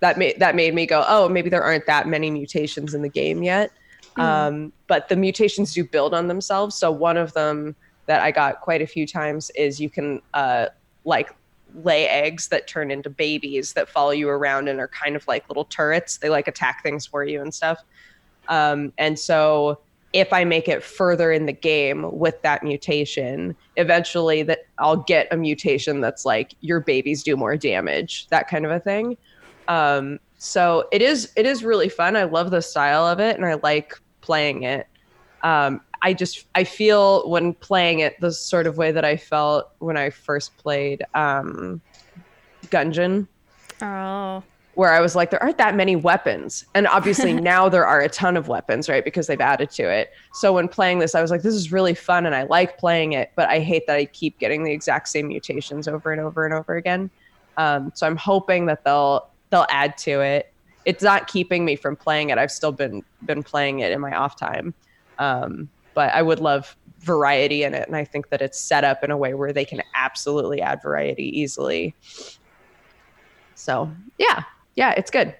That made that made me go, oh, maybe there aren't that many mutations in the game yet. Um, but the mutations do build on themselves. So one of them that I got quite a few times is you can uh, like lay eggs that turn into babies that follow you around and are kind of like little turrets. They like attack things for you and stuff. Um, and so if I make it further in the game with that mutation, eventually that I'll get a mutation that's like your babies do more damage, that kind of a thing. Um, so it is it is really fun. I love the style of it and I like playing it. Um, I just I feel when playing it the sort of way that I felt when I first played um, Gungeon Oh, where I was like, there aren't that many weapons. And obviously now there are a ton of weapons, right? Because they've added to it. So when playing this, I was like, this is really fun and I like playing it, but I hate that I keep getting the exact same mutations over and over and over again. Um, so I'm hoping that they'll they'll add to it. It's not keeping me from playing it. I've still been been playing it in my off time. Um, but I would love variety in it. And I think that it's set up in a way where they can absolutely add variety easily. So yeah, yeah, it's good.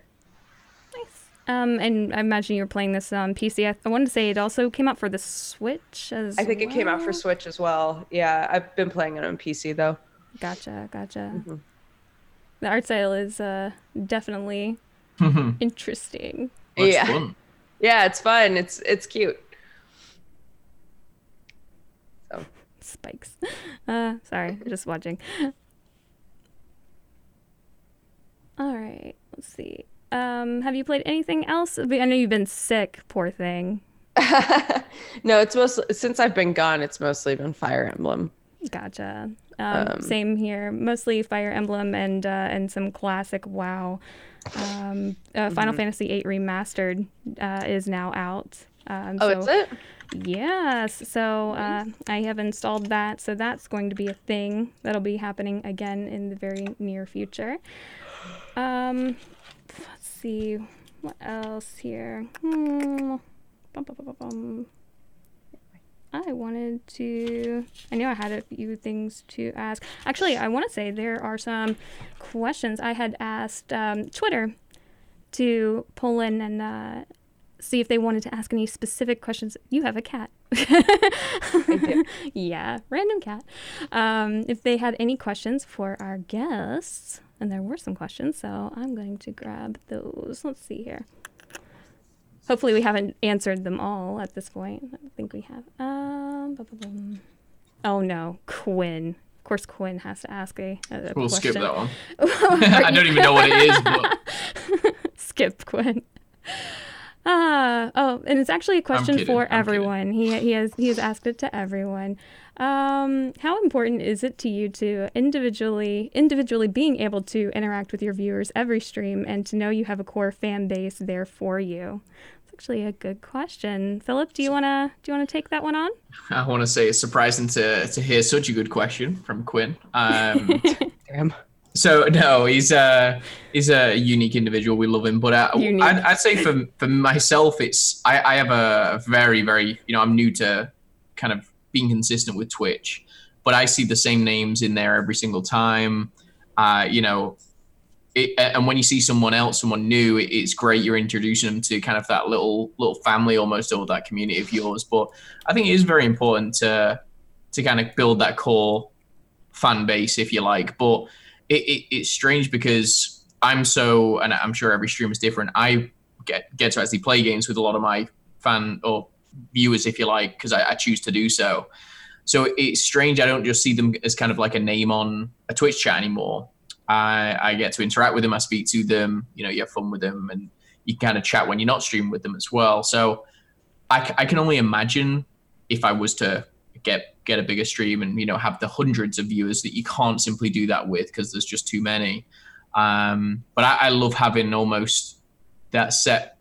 nice. Um, and I imagine you were playing this on PC. I, I wanted to say it also came out for the Switch as I think it came out for. Switch as well. Yeah, I've been playing it on PC though. Gotcha, gotcha. Mm-hmm. The art style is uh, definitely Mhm. interesting. Looks Yeah. fun. Yeah, it's fun. It's it's cute. Spikes. Uh, sorry, just watching. All right, let's see. Um, have you played anything else? I know you've been sick, poor thing. no, it's mostly since I've been gone. It's mostly been Fire Emblem. Gotcha. Um, same here. Mostly Fire Emblem and uh, and some classic WoW. Um, uh, Final Mm-hmm. Fantasy VIII Remastered uh, is now out. Um, Oh, so, it's it. Yes. So uh, I have installed that. So that's going to be a thing that'll be happening again in the very near future. Um, let's see what else here. Hmm. Bum, bum, bum. I wanted to. I knew I had a few things to ask. Actually, I want to say there are some questions I had asked um, Twitter to pull in and uh, see if they wanted to ask any specific questions. You have a cat. Yeah, random cat. Um, if they had any questions for our guests, and there were some questions, so I'm going to grab those. Let's see here. Hopefully, we haven't answered them all at this point. I think we have. Um, oh no, Quinn. Of course, Quinn has to ask a, a We'll question. skip that one. I don't even know what it is, but skip Quinn. Ah, oh, and it's actually a question for I'm kidding. everyone. He he has he has asked it to everyone. Um, how important is it to you to individually individually being able to interact with your viewers every stream and to know you have a core fan base there for you? It's actually a good question. Philip, do you wanna do you wanna take that one on? I want to say it's surprising to to hear such a good question from Quinn. Um, Damn. So no, he's a he's a unique individual. We love him, but uh, I'd, I'd say for for myself, it's I, I have a very very you know I'm new to kind of being consistent with Twitch, but I see the same names in there every single time. Uh, you know, it, and when you see someone else, someone new, it, it's great. You're introducing them to kind of that little little family almost or that community of yours. But I think it is very important to to kind of build that core fan base, if you like. But it, it, it's strange because I'm so, and I'm sure every stream is different. I get get to actually play games with a lot of my fan or viewers, if you like, because I, I choose to do so. So it's strange. I don't just see them as kind of like a name on a Twitch chat anymore. I, I get to interact with them. I speak to them. You know, you have fun with them, and you kind of chat when you're not streaming with them as well. So I can only imagine if I was to get get a bigger stream and you know have the hundreds of viewers that you can't simply do that with because there's just too many. Um, but I, I love having almost that set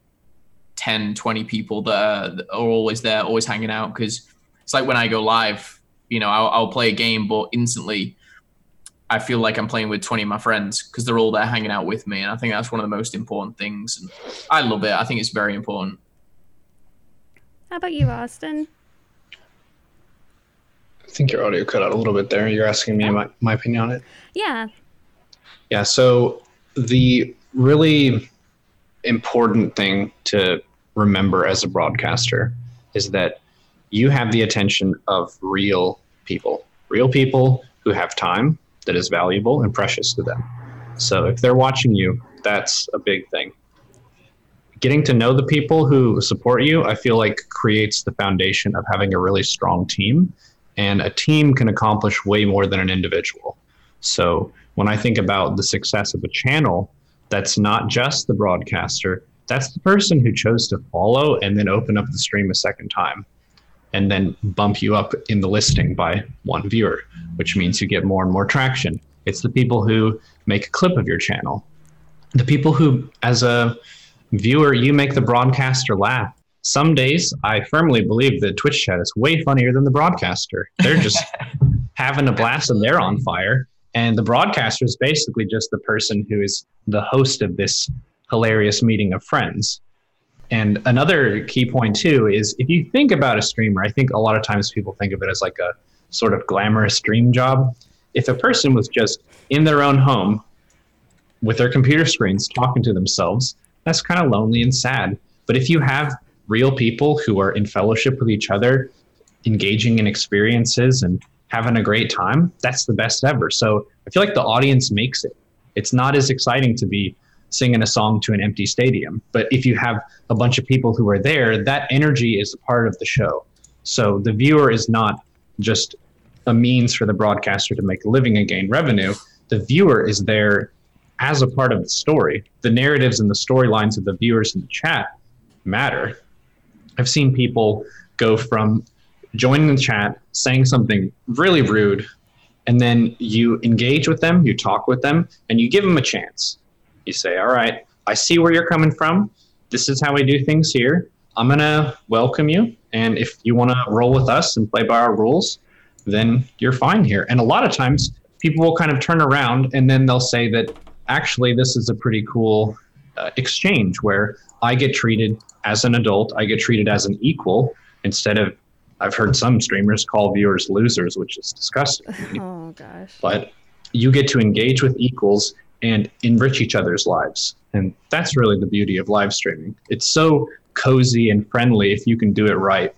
10, 20 people that are, that are always there, always hanging out because it's like when I go live, you know, I'll, I'll play a game, but instantly I feel like I'm playing with 20 of my friends because they're all there hanging out with me. And I think that's one of the most important things. And I love it. I think it's very important. How about you, Austin? I think your audio cut out a little bit there. You're asking me my, my opinion on it? Yeah. Yeah, so the really important thing to remember as a broadcaster is that you have the attention of real people, real people who have time that is valuable and precious to them. So if they're watching you, that's a big thing. Getting to know the people who support you, I feel like creates the foundation of having a really strong team. And a team can accomplish way more than an individual. So when I think about the success of a channel, that's not just the broadcaster, that's the person who chose to follow and then open up the stream a second time and then bump you up in the listing by one viewer, which means you get more and more traction. It's the people who make a clip of your channel, the people who, as a viewer, you make the broadcaster laugh. Some days, I firmly believe that Twitch chat is way funnier than the broadcaster. They're just having a blast and they're on fire. And the broadcaster is basically just the person who is the host of this hilarious meeting of friends. And another key point too is if you think about a streamer, I think a lot of times people think of it as like a sort of glamorous dream job. If a person was just in their own home with their computer screens talking to themselves, that's kind of lonely and sad. But if you have real people who are in fellowship with each other, engaging in experiences and having a great time, that's the best ever. So I feel like the audience makes it. It's not as exciting to be singing a song to an empty stadium, but if you have a bunch of people who are there, that energy is a part of the show. So the viewer is not just a means for the broadcaster to make a living and gain revenue. The viewer is there as a part of the story. The narratives and the storylines of the viewers in the chat matter. I've seen people go from joining the chat, saying something really rude, and then you engage with them, you talk with them, and you give them a chance. You say, All right, I see where you're coming from. This is how we do things here. I'm going to welcome you. And if you want to roll with us and play by our rules, then you're fine here. And a lot of times people will kind of turn around and then they'll say that actually this is a pretty cool uh, exchange where I get treated as an adult, I get treated as an equal instead of I've heard some streamers call viewers losers, which is disgusting. Oh gosh. but you get to engage with equals and enrich each other's lives. And that's really the beauty of live streaming. It's so cozy and friendly if you can do it right,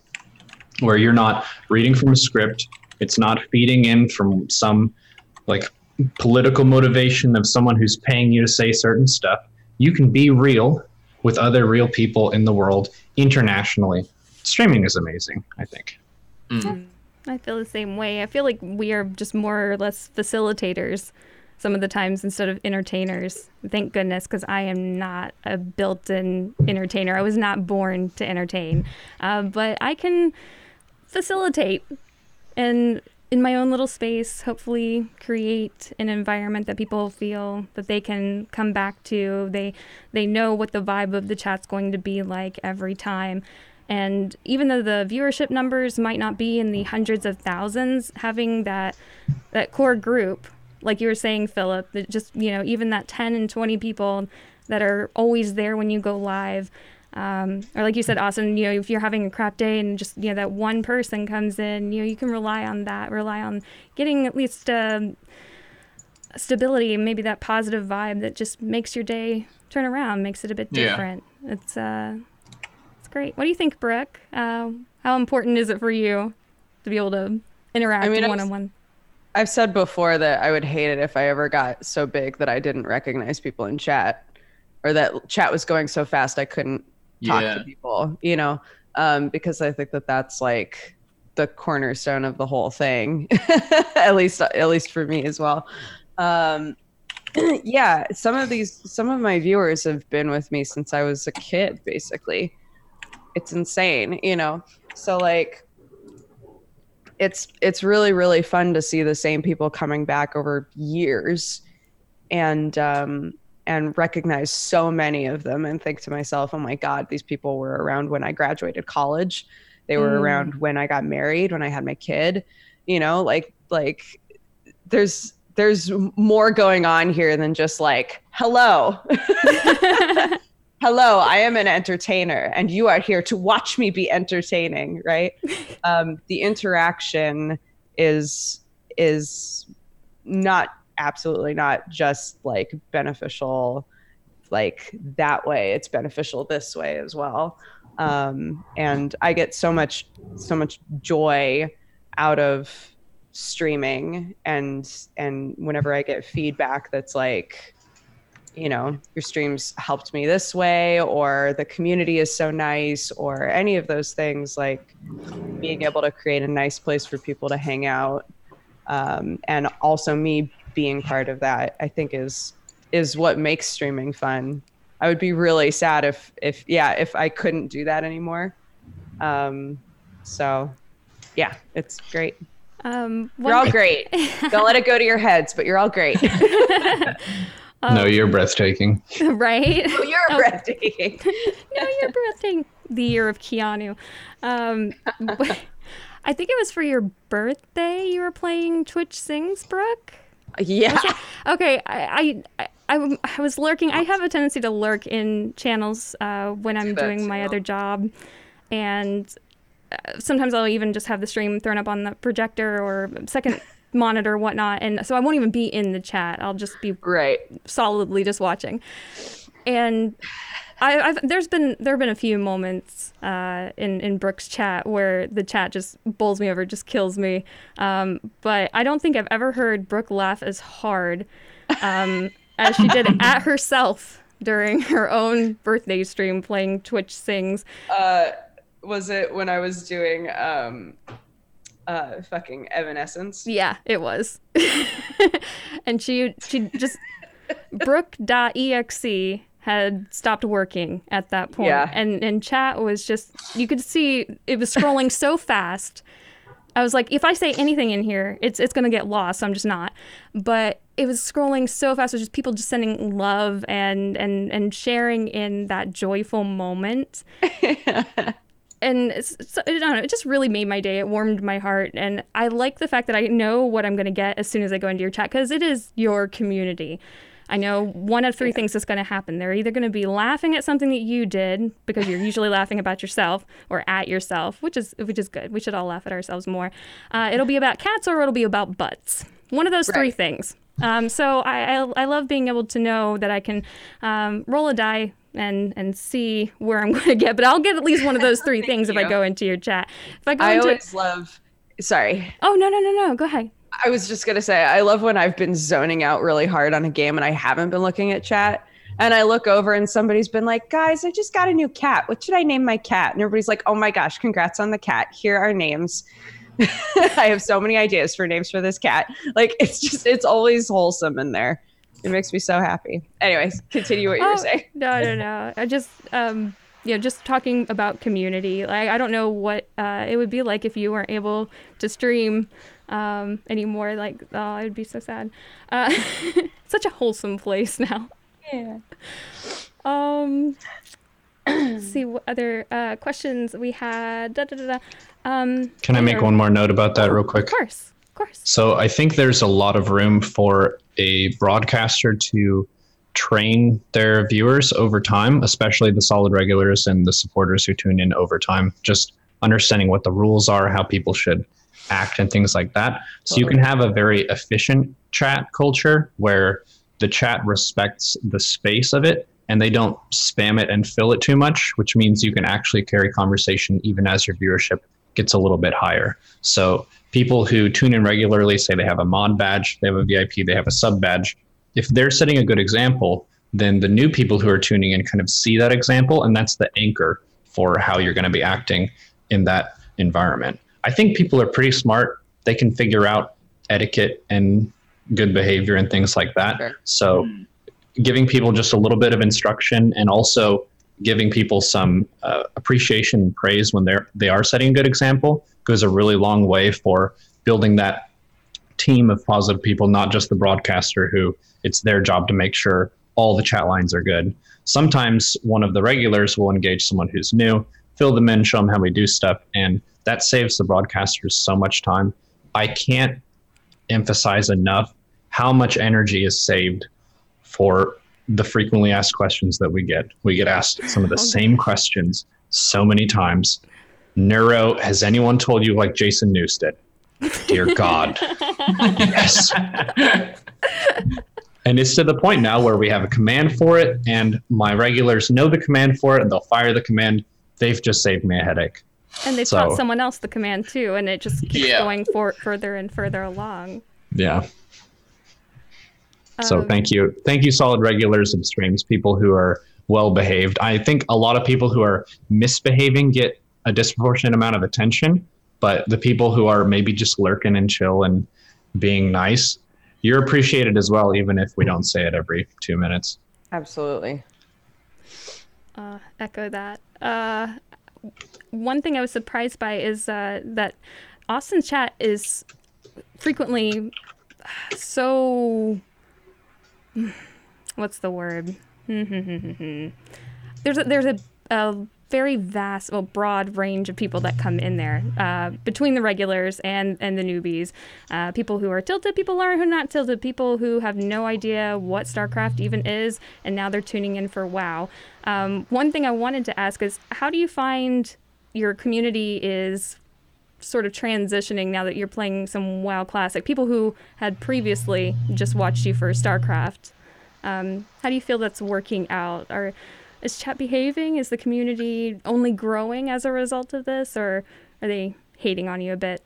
where you're not reading from a script, it's not feeding in from some like political motivation of someone who's paying you to say certain stuff. You can be real with other real people in the world internationally. Streaming is amazing, I think. I feel the same way. I feel like we are just more or less facilitators some of the times instead of entertainers. Thank goodness, because I am not a built in entertainer. I was not born to entertain. Uh, but I can facilitate and in my own little space, hopefully create an environment that people feel that they can come back to. They they know what the vibe of the chat's going to be like every time. And even though the viewership numbers might not be in the hundreds of thousands, having that that core group, like you were saying, Philip, that just you know, even that ten and twenty people that are always there when you go live, um, or like you said, Austin, you know, if you're having a crap day and just you know that one person comes in, you know, you can rely on that, rely on getting at least um, stability, maybe that positive vibe that just makes your day turn around, makes it a bit Yeah. different. It's uh, it's great. What do you think, Brooke? Uh, how important is it for you to be able to interact I mean, one on one? I've said before that I would hate it if I ever got so big that I didn't recognize people in chat or that chat was going so fast I couldn't talk Yeah. to people, you know, um, because I think that that's like the cornerstone of the whole thing, at least, at least for me as well. Um, yeah, some of these, some of my viewers have been with me since I was a kid, basically. It's insane, you know? So like, it's it's really really fun to see the same people coming back over years and um and recognize so many of them and think to myself oh my god these people were around when i graduated college they were Mm. around when i got married when i had my kid you know like like there's there's more going on here than just like hello hello i am an entertainer and you are here to watch me be entertaining right? Um, the interaction is is not absolutely not just like beneficial like that way. It's beneficial this way as well. Um, and i get so much so much joy out of streaming and and whenever i get feedback that's like you know your streams helped me this way or the community is so nice or any of those things like being able to create a nice place for people to hang out. Um, and also me being part of that i think is is what makes streaming fun. I would be really sad if if yeah if i couldn't do that anymore. Um so yeah it's great. Um, you're all great. Don't let it go to your heads but you're all great no, you're breathtaking. right? Oh, you're breathtaking no, you're breathtaking. The year of Keanu. Um, I think it was for your birthday you were playing Twitch Sings, Brooke. yeah Okay, I, I, I, I was lurking. I have a tendency to lurk in channels uh, when I'm that doing my other job, and uh, sometimes I'll even just have the stream thrown up on the projector or second monitor, whatnot, and so I won't even be in the chat. I'll just be right solidly just watching. And I, I've there's been there have been a few moments uh, in in Brooke's chat where the chat just bowls me over, just kills me. Um, but I don't think I've ever heard Brooke laugh as hard um, as she did at herself during her own birthday stream playing Twitch Sings. uh was it when i was doing um uh fucking evanescence Yeah, it was. and she she just Brooke.exe had stopped working at that point. Yeah. And and chat was just you could see it was scrolling so fast. I was like, if I say anything in here, it's it's gonna get lost. So I'm just not. But it was scrolling so fast. It was just people just sending love and and and sharing in that joyful moment and it's, it's, I don't know, it just really made my day. It warmed my heart, and I like the fact that I know what I'm going to get as soon as I go into your chat because it is your community. I know one of three things is going to happen. They're either going to be laughing at something that you did because you're usually laughing about yourself or at yourself, which is which is good. We should all laugh at ourselves more. Uh, it'll be about cats or it'll be about butts. One of those three things. Um, so I, I I love being able to know that I can um, roll a die and and see where I'm going to get. But I'll get at least one of those three things if I go into your chat. If I go I into always love. Sorry, oh no no no no go ahead. I was just gonna say I love when I've been zoning out really hard on a game and I haven't been looking at chat. And I look over and somebody's been like, guys, I just got a new cat. What should I name my cat? And everybody's like, oh my gosh, congrats on the cat. Here are names. I have so many ideas for names for this cat. Like it's just it's always wholesome in there. It makes me so happy. Anyways, continue what you Oh, were saying. No, no, no. I just, um, you know, just talking about community. Like, I don't know what uh, it would be like if you weren't able to stream um, anymore. Like, oh, I'd be so sad. Uh, such a wholesome place now. Yeah. Um, let's see what other uh, questions we had. Da, da, da, da. Um, Can I make other- one more note about that real quick? Of course, of course. So I think there's a lot of room for a broadcaster to train their viewers over time, especially the solid regulars and the supporters who tune in over time, just understanding what the rules are, how people should act and things like that. So you can have a very efficient chat culture where the chat respects the space of it and they don't spam it and fill it too much, which means you can actually carry conversation even as your viewership gets a little bit higher. So people who tune in regularly say they have a mod badge, they have a VIP, they have a sub badge. If they're setting a good example, then the new people who are tuning in kind of see that example, and that's the anchor for how you're going to be acting in that environment. I think people are pretty smart. They can figure out etiquette and good behavior and things like that. Sure. So, giving people just a little bit of instruction and also giving people some uh, appreciation and praise when they're they are setting a good example goes a really long way for building that team of positive people, not just the broadcaster who it's their job to make sure all the chat lines are good. Sometimes one of the regulars will engage someone who's new, fill them in, show them how we do stuff, and that saves the broadcasters so much time. I can't emphasize enough how much energy is saved for the frequently asked questions that we get. We get asked some of the same questions so many times. Neuro, has anyone told you like Jason Newsted? Dear God. yes. and it's to the point now where we have a command for it, and my regulars know the command for it, and they'll fire the command. They've just saved me a headache. And they So- taught someone else the command too, and it just keeps Yeah. going for further and further along. Yeah. So Um, thank you, thank you, solid regulars and streams, people who are well behaved. I think a lot of people who are misbehaving get a disproportionate amount of attention, but the people who are maybe just lurking and chill and being nice, you're appreciated as well, even if we don't say it every two minutes. Absolutely. uh, echo that. Uh, one thing I was surprised by is uh, that Austin's chat is frequently so. What's the word? there's a, there's a, a very vast, well, broad range of people that come in there uh, between the regulars and and the newbies. Uh, people who are tilted, people who are who are not tilted, people who have no idea what StarCraft even is, and now they're tuning in for WoW. Um, one thing I wanted to ask is, how do you find your community is sort of transitioning now that you're playing some WoW Classic? People who had previously just watched you for StarCraft. Um, how do you feel that's working out? Are is chat behaving? Is the community only growing as a result of this, or are they hating on you a bit?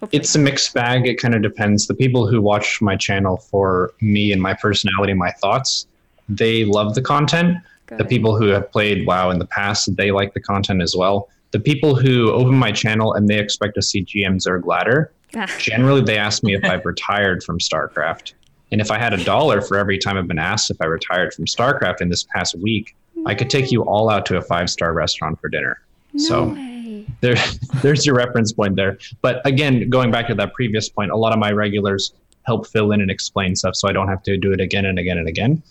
Hopefully. It's a mixed bag. It kind of depends. The people who watch my channel for me and my personality, my thoughts, they love the content. The people who have played WoW in the past, they like the content as well. The people who open my channel and they expect to see GM Zerg ladder, generally they ask me if I've retired from StarCraft. And if I had a dollar for every time I've been asked if I retired from StarCraft in this past week, I could take you all out to a five star restaurant for dinner. no so way. there, there's your reference point there. But again, going back to that previous point, a lot of my regulars help fill in and explain stuff so I don't have to do it again and again and again.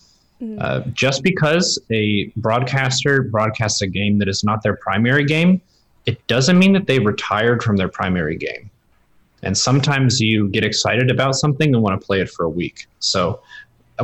Uh, just because a broadcaster broadcasts a game that is not their primary game, it doesn't mean that they retired from their primary game. And sometimes you get excited about something and want to play it for a week. So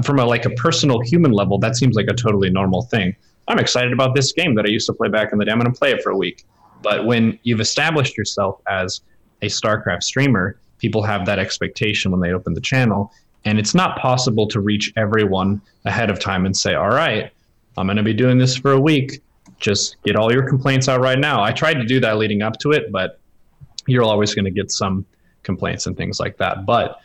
from a like a personal human level, that seems like a totally normal thing. I'm excited about this game that I used to play back in the day. I'm going to play it for a week. But when you've established yourself as a StarCraft streamer, people have that expectation when they open the channel. And it's not possible to reach everyone ahead of time and say, all right, I'm going to be doing this for a week. Just get all your complaints out right now. I tried to do that leading up to it, but you're always going to get some complaints and things like that. But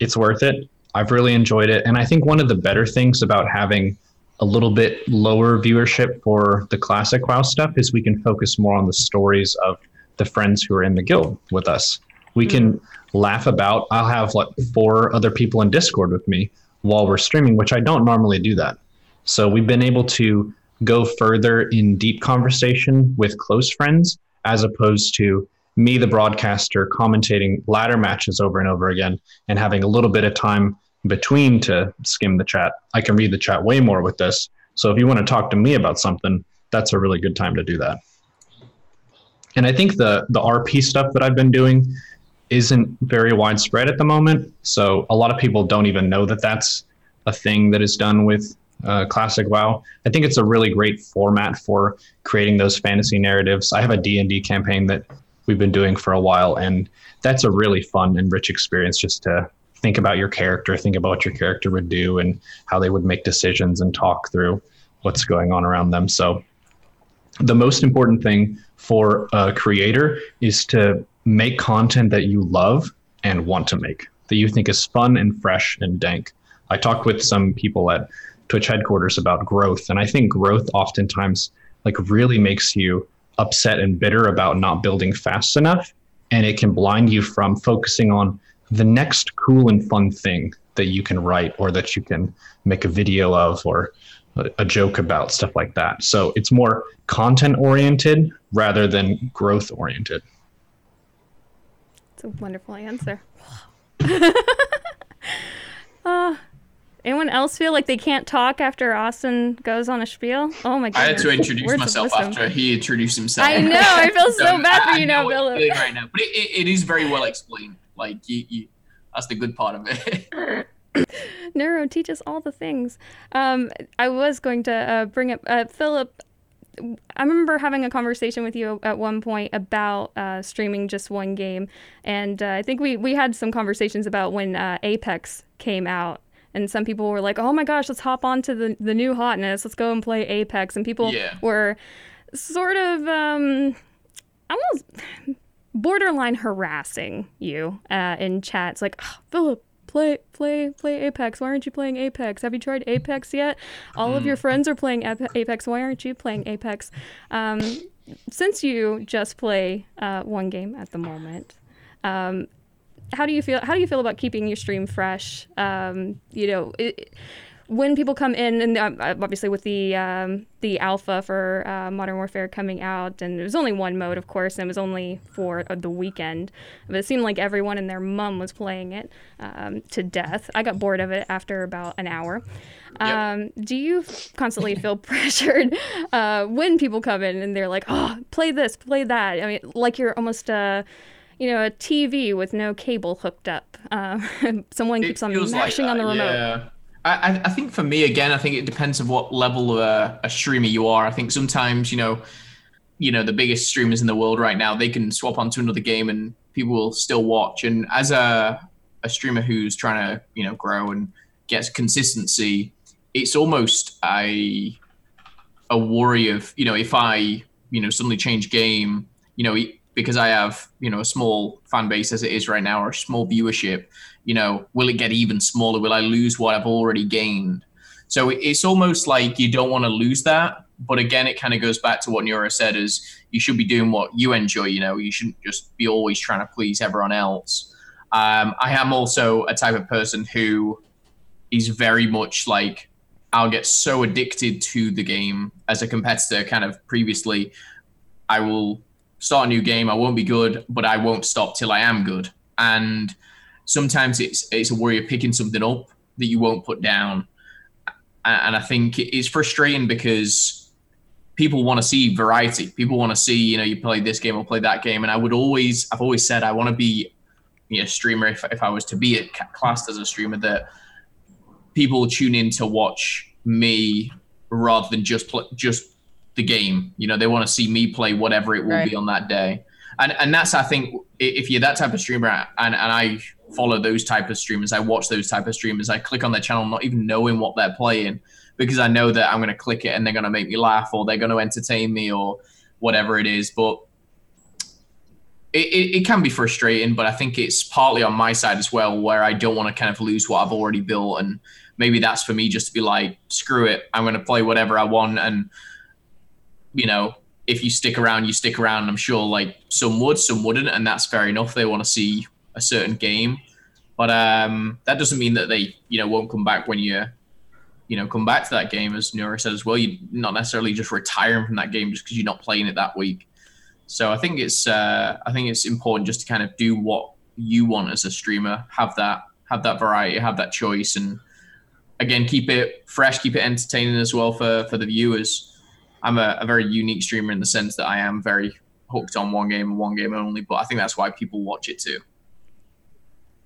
it's worth it. I've really enjoyed it. And I think one of the better things about having a little bit lower viewership for the classic WoW stuff is we can focus more on the stories of the friends who are in the guild with us. We can mm-hmm. laugh about. I'll have like four other people in Discord with me while we're streaming, which I don't normally do that. So we've been able to go further in deep conversation with close friends as opposed to me, the broadcaster, commentating ladder matches over and over again and having a little bit of time between to skim the chat. I can read the chat way more with this. So if you want to talk to me about something, that's a really good time to do that. And I think the the RP stuff that I've been doing isn't very widespread at the moment. So a lot of people don't even know that that's a thing that is done with uh, classic WoW. I think it's a really great format for creating those fantasy narratives. I have a D&D campaign that we've been doing for a while and that's a really fun and rich experience just to think about your character, think about what your character would do and how they would make decisions and talk through what's going on around them. So the most important thing for a creator is to make content that you love and want to make, that you think is fun and fresh and dank. I talked with some people at Twitch headquarters about growth, and I think growth oftentimes like really makes you upset and bitter about not building fast enough, and it can blind you from focusing on the next cool and fun thing that you can write or that you can make a video of or a joke about stuff like that. So it's more content oriented rather than growth oriented. It's a wonderful answer. uh, anyone else feel like they can't talk after Austin goes on a spiel? Oh my god! I had to introduce myself after he introduced himself. I know. I feel so, so bad for you now, Bill. Right now, but it, it, it is very well explained. Like you, you, that's the good part of it. Neuro teaches all the things. Um, I was going to uh, bring up uh, Philip. I remember having a conversation with you at one point about uh, streaming just one game, and uh, I think we we had some conversations about when uh, Apex came out, and some people were like, "Oh my gosh, let's hop on to the the new hotness. Let's go and play Apex," and people yeah. were sort of um, almost borderline harassing you uh, in chats, like, oh, Philip, play play play Apex. Why aren't you playing Apex? Have you tried Apex yet? All of your mm. friends are playing Apex. Why aren't you playing Apex? Um, since you just play uh, one game at the moment, um, how do you feel? How do you feel about keeping your stream fresh? Um, you know. It, when people come in, and uh, obviously with the um, the alpha for uh, Modern Warfare coming out, and it was only one mode, of course, and it was only for uh, the weekend. But it seemed like everyone and their mum was playing it um, to death. I got bored of it after about an hour. Um, yep. Do you constantly feel pressured uh, when people come in and they're like, "Oh, play this, play that"? I mean, like you're almost a uh, you know, a TV with no cable hooked up. Uh, someone keeps on mashing like on the remote. Yeah. I, I think for me again, I think it depends on what level of a, a, streamer you are. I think sometimes you know, you know, the biggest streamers in the world right now, they can swap onto another game and people will still watch. And as a a streamer who's trying to you know grow and get consistency, it's almost a a worry of you know if I you know suddenly change game, you know because I have you know a small fan base as it is right now or a small viewership, you know, will it get even smaller? Will I lose what I've already gained? So it's almost like you don't want to lose that. But again, it kind of goes back to what Neuro said is you should be doing what you enjoy, you know, you shouldn't just be always trying to please everyone else. Um, I am also a type of person who is very much like I'll get so addicted to the game as a competitor kind of previously. I will start a new game, I won't be good, but I won't stop till I am good. And sometimes it's it's a worry of picking something up that you won't put down, and I think it's frustrating because people want to see variety. People want to see you know you play this game or play that game, and I would always I've always said I want to be you know, a streamer if if I was to be a classed as a streamer that people tune in to watch me rather than just pl- just the game. You know, they want to see me play whatever it will Right. be on that day. And and that's I think if you're that type of streamer and, and I follow those type of streamers, I watch those type of streamers, I click on their channel not even knowing what they're playing because I know that I'm gonna click it and they're gonna make me laugh or they're gonna entertain me or whatever it is. But it, it, it can be frustrating, but I think it's partly on my side as well, where I don't want to kind of lose what I've already built. And maybe that's for me just to be like, screw it, I'm going to play whatever I want. And, you know, if you stick around, you stick around. I'm sure like some would, some wouldn't. And that's fair enough. They want to see a certain game. But um, that doesn't mean that they, you know, won't come back when you, you know, come back to that game. As Neuro said as well, you're not necessarily just retiring from that game just because you're not playing it that week. So I think it's uh, I think it's important just to kind of do what you want as a streamer. Have that have that variety, have that choice, and again keep it fresh, keep it entertaining as well for for the viewers. I'm a, a very unique streamer in the sense that I am very hooked on one game and one game only, but I think that's why people watch it too.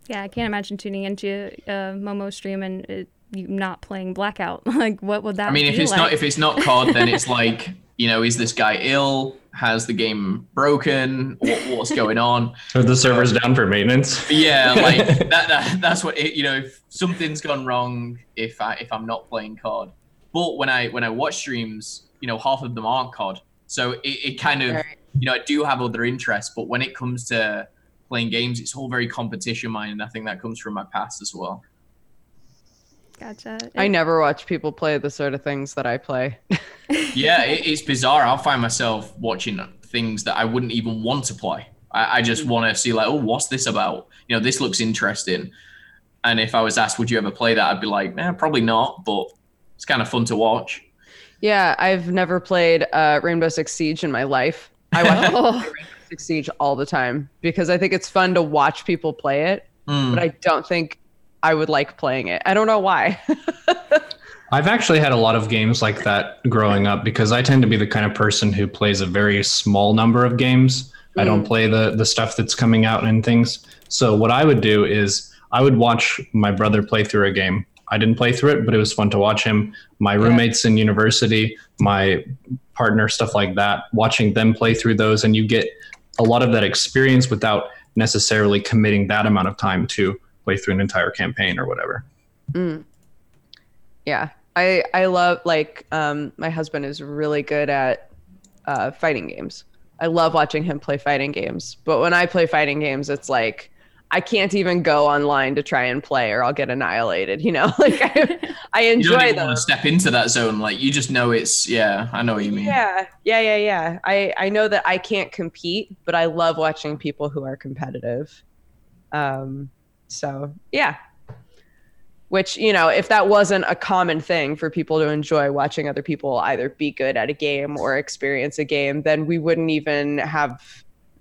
Yeah, I can't imagine tuning into a Momo stream and it, you not playing Blackout. like, what would that? Be? I mean, if it's like? not if it's not COD, then it's like you know, is this guy ill? Has the game broken? What, what's going on? Are the servers down for maintenance? yeah like that, that that's what it, you know if something's gone wrong if i if i'm not playing cod but when i when i watch streams you know half of them aren't cod. So it, it kind of Right. you know i do have other interests but when it comes to playing games it's all very competition minded i think that comes from my past as well. Gotcha. I never watch people play the sort of things that I play. yeah it, it's bizarre. I'll find myself watching things that i wouldn't even want to play. I, I just want to see like oh what's this about? You know this looks interesting. And if i was asked would you ever play that? I'd be like eh, probably not but it's kind of fun to watch Yeah, I've never played uh, Rainbow Six Siege in my life. I watch Oh. Rainbow Six Siege all the time because I think it's fun to watch people play it, Mm. but I don't think I would like playing it. I don't know why. I've actually had a lot of games like that growing up because I tend to be the kind of person who plays a very small number of games. I don't play the the stuff that's coming out and things. So what I would do is I would watch my brother play through a game. I didn't play through it, but it was fun to watch him. My roommates in university, my partner, stuff like that, watching them play through those, and you get a lot of that experience without necessarily committing that amount of time to play through an entire campaign or whatever. yeah, I I love like um, my husband is really good at uh, fighting games. I love watching him play fighting games. But when I play fighting games, it's like I can't even go online to try and play, or I'll get annihilated. You know, like I, I you don't enjoy even want to step into that zone like you just know it's yeah i know what you mean Yeah, yeah, yeah, yeah. I I know that I can't compete, but I love watching people who are competitive. Um, so yeah. Which you know, if that wasn't a common thing for people to enjoy watching other people either be good at a game or experience a game, then we wouldn't even have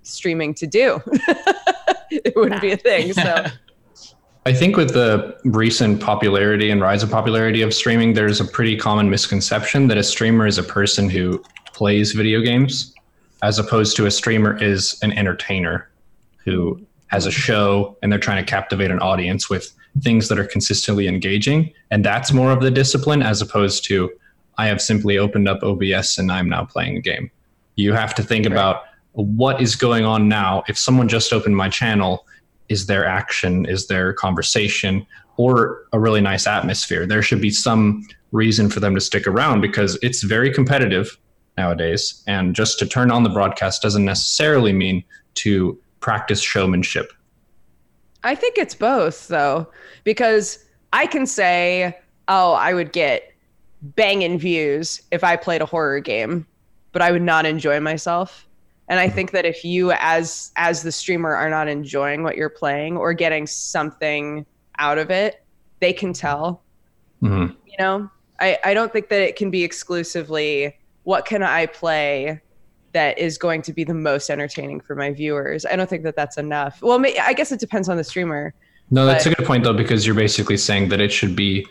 streaming to do. it wouldn't be a thing. So I think with the recent popularity and rise of popularity of streaming, there's a pretty common misconception that a streamer is a person who plays video games, as opposed to a streamer is an entertainer who has a show and they're trying to captivate an audience with things that are consistently engaging. And that's more of the discipline as opposed to I have simply opened up OBS and I'm now playing a game. You have to think about what is going on now. If someone just opened my channel, is there action? Is there conversation? Or a really nice atmosphere? There should be some reason for them to stick around because it's very competitive nowadays. And just to turn on the broadcast doesn't necessarily mean to practice showmanship. I think it's both though, because I can say, oh, I would get banging views if I played a horror game, but I would not enjoy myself. And I think that if you as as the streamer are not enjoying what you're playing or getting something out of it, they can tell. Mhm. You know? I, I don't think that it can be exclusively what can I play that is going to be the most entertaining for my viewers. I don't think that that's enough. Well, I guess it depends on the streamer. No, that's But- a good point though, because you're basically saying that it should be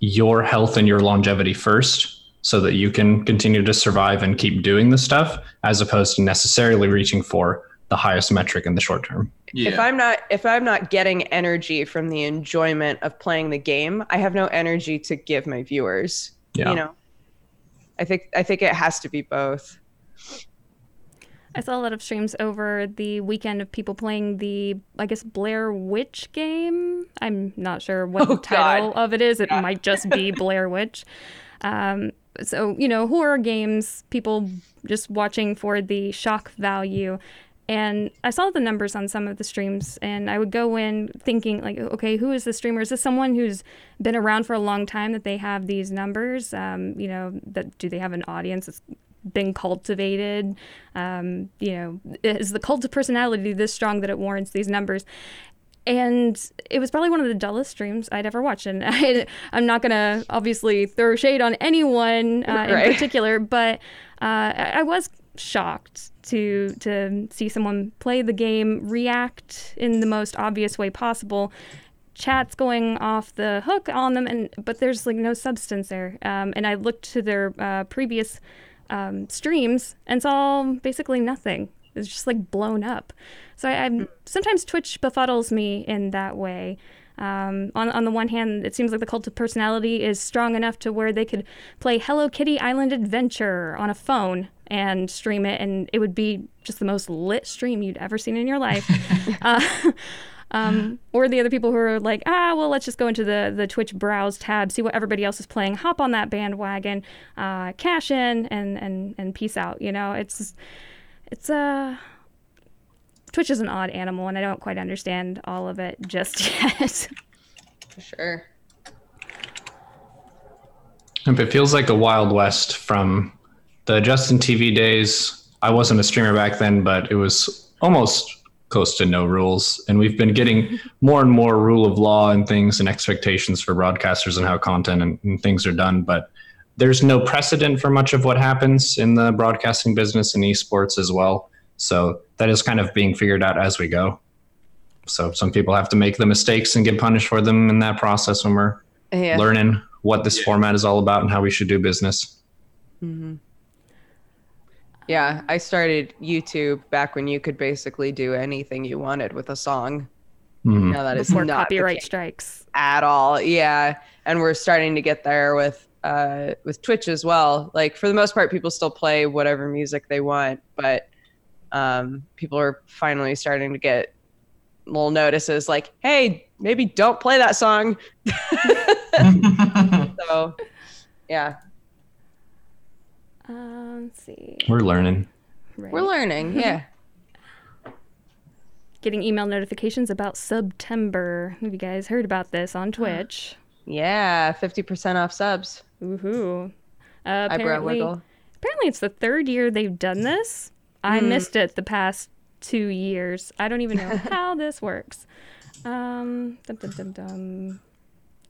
your health and your longevity first so that you can continue to survive and keep doing the stuff as opposed to necessarily reaching for the highest metric in the short term. Yeah. If I'm not if I'm not getting energy from the enjoyment of playing the game, I have no energy to give my viewers. Yeah. You know. I think I think it has to be both. I saw a lot of streams over the weekend of people playing the, I guess, Blair Witch game. I'm not sure what Oh, the title God. of it is. It might just be Blair Witch. Um, so, you know, horror games, people just watching for the shock value. And I saw the numbers on some of the streams, and I would go in thinking, like, okay, who is the streamer? Is this someone who's been around for a long time that they have these numbers? Um, you know, that do they have an audience that's been cultivated? Um, you know, is the cult of personality this strong that it warrants these numbers? And it was probably one of the dullest streams I'd ever watched. And I, I'm not going to obviously throw shade on anyone uh, in particular, but uh, I I was shocked to to see someone play the game, react in the most obvious way possible. Chats going off the hook on them, and but there's like no substance there. Um, and I looked to their uh, previous um, streams and saw basically nothing. It's just like blown up. So I, I'm sometimes Twitch befuddles me in that way. Um, on on the one hand, it seems like the cult of personality is strong enough to where they could play Hello Kitty Island Adventure on a phone and stream it, and it would be just the most lit stream you'd ever seen in your life. uh, um, or the other people who are like, ah, well, let's just go into the the Twitch browse tab, see what everybody else is playing, hop on that bandwagon, uh, cash in, and and and peace out. You know, it's it's uh Twitch is an odd animal, and I don't quite understand all of it just yet. For sure. If it feels like a wild west from the Justin TV days. I wasn't a streamer back then, but it was almost close to no rules. And we've been getting more and more rule of law and things and expectations for broadcasters and how content and, and things are done. But there's no precedent for much of what happens in the broadcasting business and esports as well. So that is kind of being figured out as we go. So some people have to make the mistakes and get punished for them in that process when we're Yeah. learning what this format is all about and how we should do business. Yeah, I started YouTube back when you could basically do anything you wanted with a song. Mhm. Now that is Before not the copyright strikes. at all. Yeah, and we're starting to get there with uh, with Twitch as well. Like for the most part, people still play whatever music they want, but um, people are finally starting to get little notices like, "Hey, maybe don't play that song." so, yeah, Um, let's see. We're learning. Right. we're learning. Yeah. Getting email notifications about September. Have you guys heard about this on Twitch? Yeah, 50% off subs. Woohoo. Uh, Eyebrow apparently, wiggle. apparently, it's the third year they've done this. I missed it the past two years. I don't even know how this works. Um, dum, dum, dum, dum.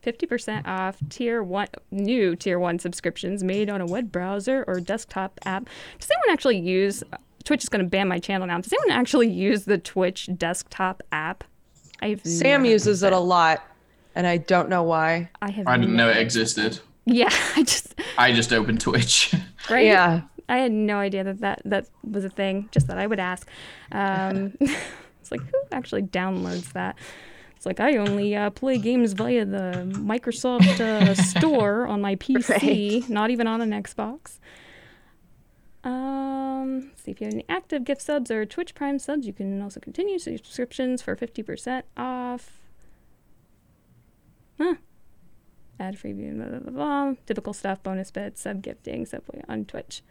50% off tier one new tier one subscriptions made on a web browser or desktop app. Does anyone actually use Twitch is going to ban my channel now. Does anyone actually use the Twitch desktop app? I've Sam uses used it a lot, and I don't know why. I have I didn't know it existed. Yeah, I just I just opened Twitch. right. Yeah. I had no idea that that, that was a thing. Just that I would ask. Um, it's like who actually downloads that? It's like I only uh, play games via the Microsoft uh, Store on my PC, not even on an Xbox. Um, see if you have any active gift subs or Twitch Prime subs. You can also continue subscriptions for fifty percent off. Huh. Ad free blah, blah, blah, blah. Typical stuff, bonus bits, sub gifting, subway on Twitch.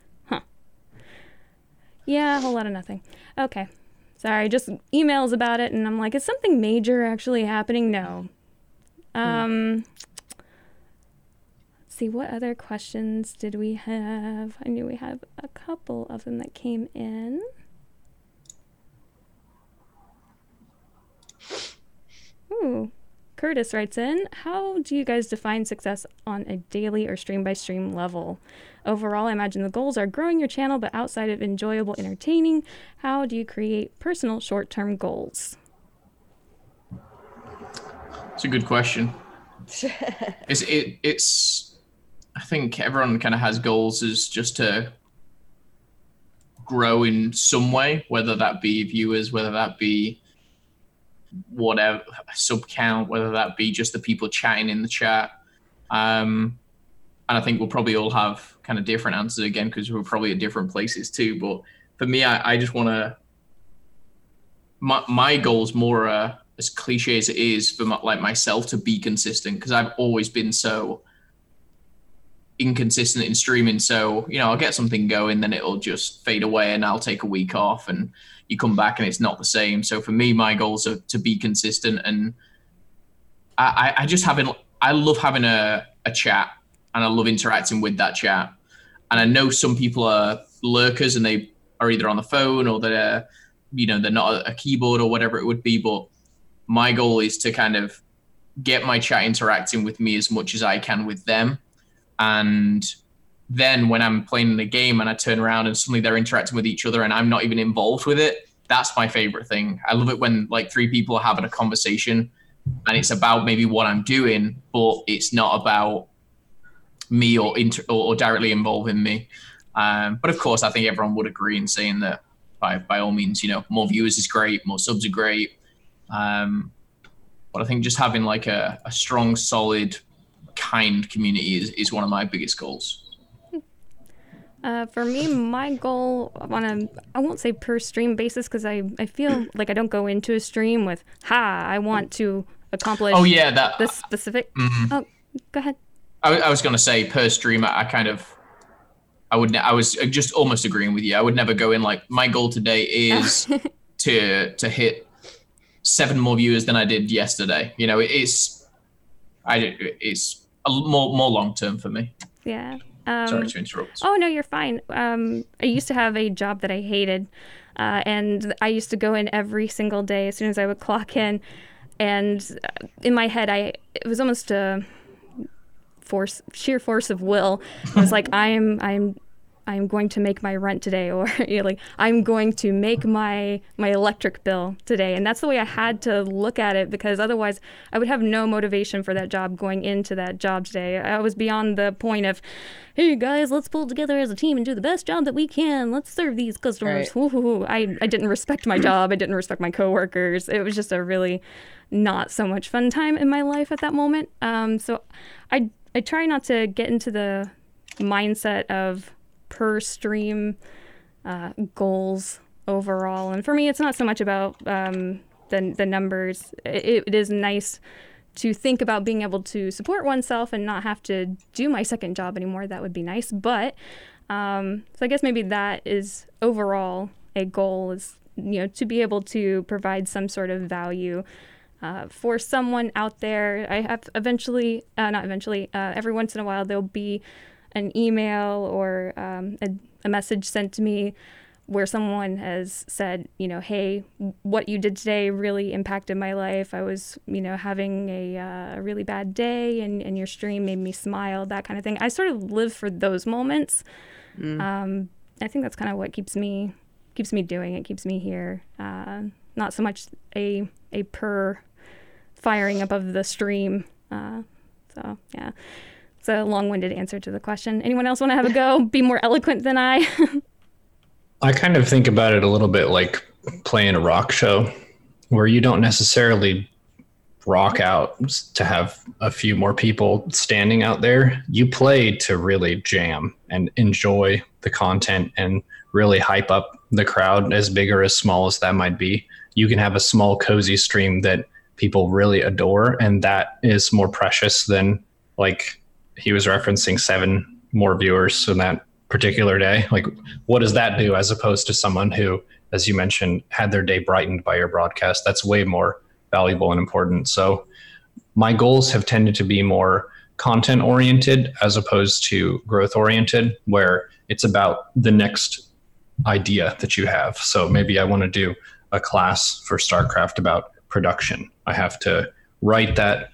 Yeah, a whole lot of nothing. Okay. Sorry, just emails about it, and I'm like, is something major actually happening? No. Um, let's see, what other questions did we have? I knew we had a couple of them that came in. Ooh, Curtis writes in, how do you guys define success on a daily or stream by stream level? Overall, I imagine the goals are growing your channel, but outside of enjoyable entertaining, how do you create personal short term goals? It's a good question. it's it it's I think everyone kind of has goals is just to grow in some way, whether that be viewers, whether that be whatever sub count, whether that be just the people chatting in the chat. Um, and I think we'll probably all have kind of different answers again because we're probably at different places too. But for me, I, I just want to. My my goal is more uh, as cliche as it is for my, like myself to be consistent because I've always been so inconsistent in streaming. So you know, I'll get something going, then it'll just fade away, and I'll take a week off, and you come back and it's not the same. So for me, my goals are to be consistent, and I, I just having I love having a, a chat, and I love interacting with that chat. And I know some people are lurkers, and they are either on the phone or they're you know they're not a keyboard or whatever it would be, but my goal is to kind of get my chat interacting with me as much as I can with them and then when I'm playing in the game and I turn around and suddenly they're interacting with each other and I'm not even involved with it, that's my favorite thing. I love it when like three people are having a conversation and it's about maybe what I'm doing, but it's not about me or inter- or, or directly involving me. Um, but of course, I think everyone would agree in saying that by by all means, you know, more viewers is great, more subs are great. Um, but I think just having like a, a strong, solid kind community is, is one of my biggest goals. Uh, for me, my goal on a I won't say per stream basis because I, I feel like I don't go into a stream with ha I want to accomplish. Oh yeah, that this specific. Mhm. Oh, go ahead. I, I was going to say per stream. I, I kind of, I would. I was just almost agreeing with you. I would never go in like my goal today is to to hit seven more viewers than I did yesterday. You know, it, it's, I it's a more more long term for me. Yeah. Um, Sorry to interrupt. Oh no, you're fine. Um, I used to have a job that I hated, uh, and I used to go in every single day as soon as I would clock in, and uh, in my head, I it was almost a force, sheer force of will. I was like, I am, I'm. I'm going to make my rent today, or you know, like I'm going to make my my electric bill today, and that's the way I had to look at it because otherwise I would have no motivation for that job going into that job today. I was beyond the point of, hey guys, let's pull together as a team and do the best job that we can. Let's serve these customers. Right. I, I didn't respect my job. I didn't respect my coworkers. It was just a really not so much fun time in my life at that moment. Um, so I I try not to get into the mindset of per stream uh, goals overall. And for me, it's not so much about um, the the numbers. It, it is nice to think about being able to support oneself and not have to do my second job anymore. That would be nice. But um, so I guess maybe that is overall a goal is you know to be able to provide some sort of value uh, for someone out there. I have eventually, uh, not eventually, uh, every once in a while there'll be an email or um, a, a message sent to me where someone has said, you know, hey, what you did today really impacted my life. I was, you know, having a, uh, a really bad day and, and your stream made me smile, that kind of thing. I sort of live for those moments. Um, I think that's kind of what keeps me keeps me doing it, keeps me here. Uh, not so much a a per firing up above the stream. Uh, so yeah, it's a long-winded answer to the question. Anyone else want to have a go? Be more eloquent than I. I kind of think about it a little bit like playing a rock show where you don't necessarily rock out to have a few more people standing out there. You play to really jam and enjoy the content and really hype up the crowd as big or as small as that might be. You can have a small cozy stream that people really adore and that is more precious than like he was referencing seven more viewers in that particular day. Like, what does that do as opposed to someone who, as you mentioned, had their day brightened by your broadcast? That's way more valuable and important. So, my goals have tended to be more content oriented as opposed to growth oriented, where it's about the next idea that you have. So, maybe I want to do a class for StarCraft about production. I have to write that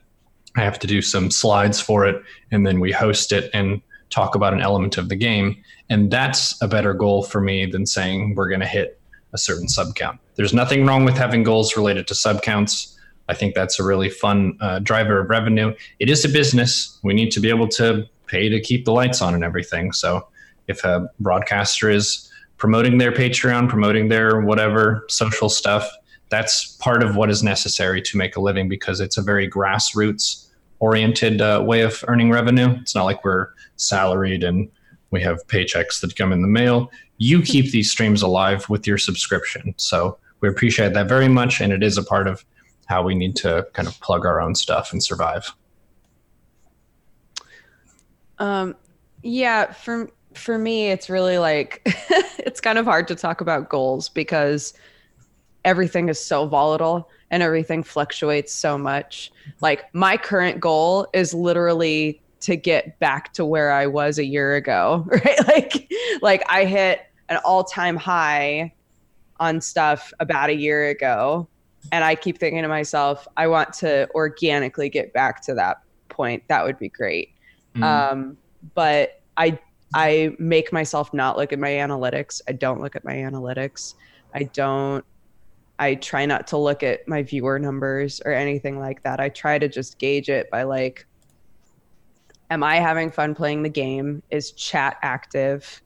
I have to do some slides for it, and then we host it and talk about an element of the game. And that's a better goal for me than saying we're going to hit a certain sub count. There's nothing wrong with having goals related to sub counts. I think that's a really fun uh, driver of revenue. It is a business. We need to be able to pay to keep the lights on and everything. So if a broadcaster is promoting their Patreon, promoting their whatever social stuff. That's part of what is necessary to make a living because it's a very grassroots oriented uh, way of earning revenue. It's not like we're salaried and we have paychecks that come in the mail. You keep these streams alive with your subscription. So we appreciate that very much. And it is a part of how we need to kind of plug our own stuff and survive. Um, yeah, for for me, it's really like it's kind of hard to talk about goals because everything is so volatile and everything fluctuates so much. Like my current goal is literally to get back to where I was a year ago, right? Like like I hit an all-time high on stuff about a year ago and I keep thinking to myself, I want to organically get back to that point. That would be great. Mm. Um, but I I make myself not look at my analytics. I don't look at my analytics. I don't I try not to look at my viewer numbers or anything like that. I try to just gauge it by like am I having fun playing the game? Is chat active?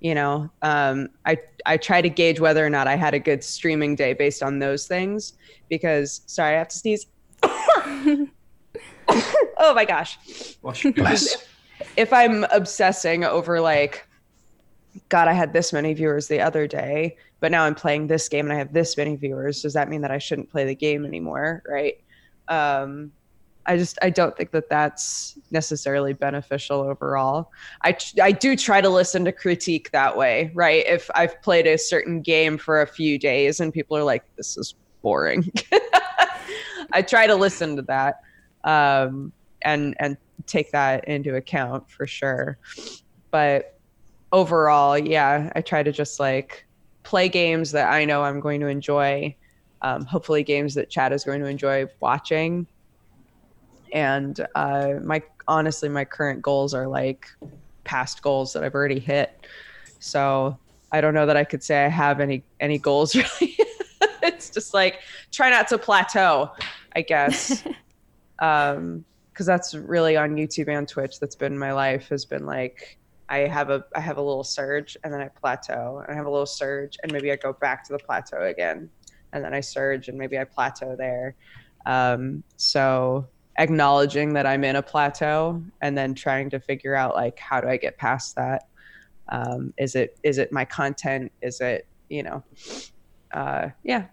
You know, um, I I try to gauge whether or not I had a good streaming day based on those things. Because sorry, I have to sneeze. oh my gosh! Wash your if I'm obsessing over like, God, I had this many viewers the other day, but now I'm playing this game and I have this many viewers. Does that mean that I shouldn't play the game anymore? Right. Um, I just I don't think that that's necessarily beneficial overall. I I do try to listen to critique that way, right? If I've played a certain game for a few days and people are like, "This is boring," I try to listen to that um, and and take that into account for sure. But overall, yeah, I try to just like play games that I know I'm going to enjoy. Um, hopefully, games that chat is going to enjoy watching. And uh, my honestly, my current goals are like past goals that I've already hit. So I don't know that I could say I have any any goals really. it's just like try not to plateau, I guess. um, because that's really on YouTube and Twitch. That's been my life. Has been like I have a I have a little surge and then I plateau and I have a little surge and maybe I go back to the plateau again and then I surge and maybe I plateau there. Um, so acknowledging that I'm in a plateau and then trying to figure out like how do I get past that? Um, is it is it my content? Is it you know? Uh, yeah,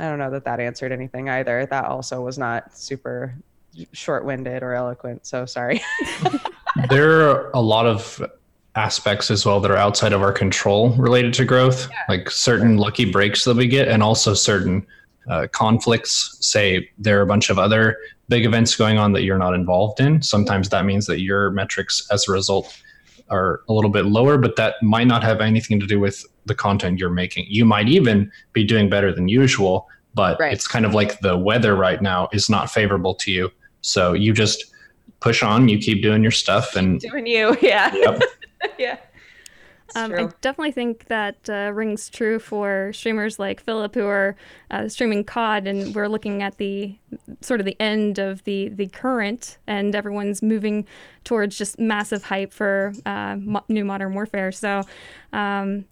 I don't know that that answered anything either. That also was not super short-winded or eloquent so sorry there are a lot of aspects as well that are outside of our control related to growth yeah. like certain lucky breaks that we get and also certain uh, conflicts say there are a bunch of other big events going on that you're not involved in sometimes that means that your metrics as a result are a little bit lower but that might not have anything to do with the content you're making you might even be doing better than usual but right. it's kind of like the weather right now is not favorable to you so you just push on, you keep doing your stuff, and doing you, yeah, yep. yeah. Um, I definitely think that uh, rings true for streamers like Philip who are uh, streaming COD, and we're looking at the sort of the end of the the current, and everyone's moving towards just massive hype for uh, mo- new Modern Warfare. So. Um,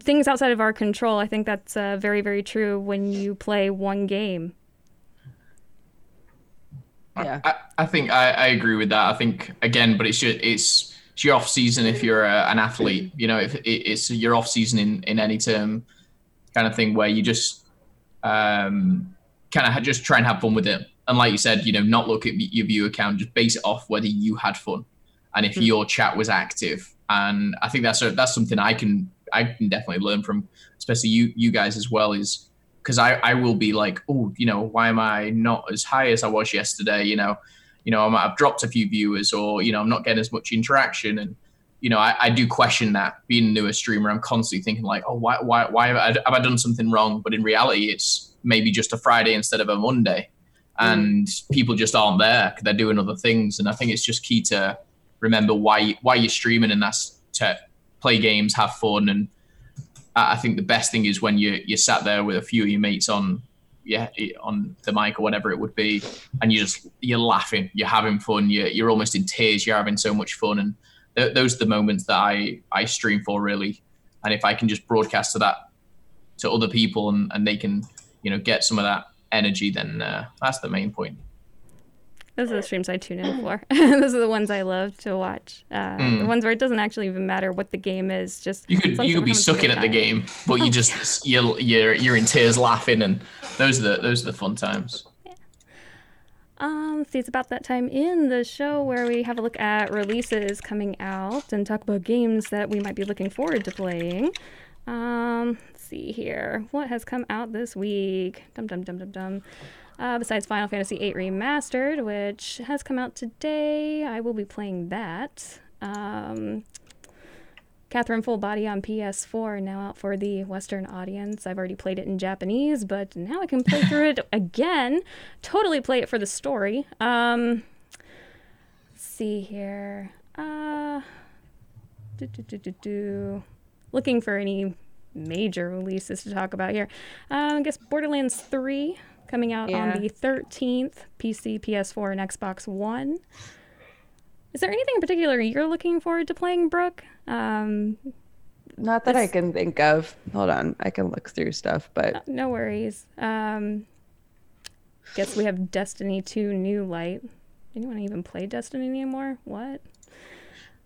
things outside of our control, I think that's uh, very, very true when you play one game yeah. I, I think I, I agree with that. I think again, but it's your it's, it's your off season if you're a, an athlete. You know, if it, it's your off season in in any term, kind of thing where you just um, kind of just try and have fun with it. And like you said, you know, not look at your view account, just base it off whether you had fun and if mm-hmm. your chat was active. And I think that's a, that's something I can I can definitely learn from, especially you you guys as well. Is because I, I will be like, oh, you know, why am I not as high as I was yesterday? You know, you know, I might have dropped a few viewers, or you know, I'm not getting as much interaction, and you know, I, I do question that. Being a newer streamer, I'm constantly thinking like, oh, why, why, why have I, have I done something wrong? But in reality, it's maybe just a Friday instead of a Monday, mm. and people just aren't there because they're doing other things. And I think it's just key to remember why why you're streaming, and that's to play games, have fun, and I think the best thing is when you you're sat there with a few of your mates on yeah on the mic or whatever it would be, and you're just you're laughing, you're having fun, you're you're almost in tears, you're having so much fun, and th- those are the moments that I I stream for really. and if I can just broadcast to that to other people and, and they can you know get some of that energy, then uh, that's the main point. Those are the streams I tune in for. Those are the ones I love to watch. Uh, The ones where it doesn't actually even matter what the game is. Just. You could you could be happens sucking at the game, but you just you're you're you're in tears laughing, and those are the those are the fun times. Um, see, it's about that time in the show where we have a look at releases coming out and talk about games that we might be looking forward to playing. Um, let's see here. What has come out this week? Dum dum dum dum dum. Uh, besides Final Fantasy VIII Remastered, which has come out today, I will be playing that. Um, Catherine Full Body on PS4 now out for the Western audience. I've already played it in Japanese, but now I can play through it again. Totally play it for the story. Um, let's see here. Uh, do, do, do, do, do. Looking for any major releases to talk about here. Uh, I guess Borderlands 3 coming out Yeah. on the 13th, PC, PS4, and Xbox One. Is there anything in particular you're looking forward to playing, Brooke? Um, Not that I can think of. Hold on, I can look through stuff, but no worries. Um, guess we have Destiny 2 New Light. Anyone even play Destiny anymore? What?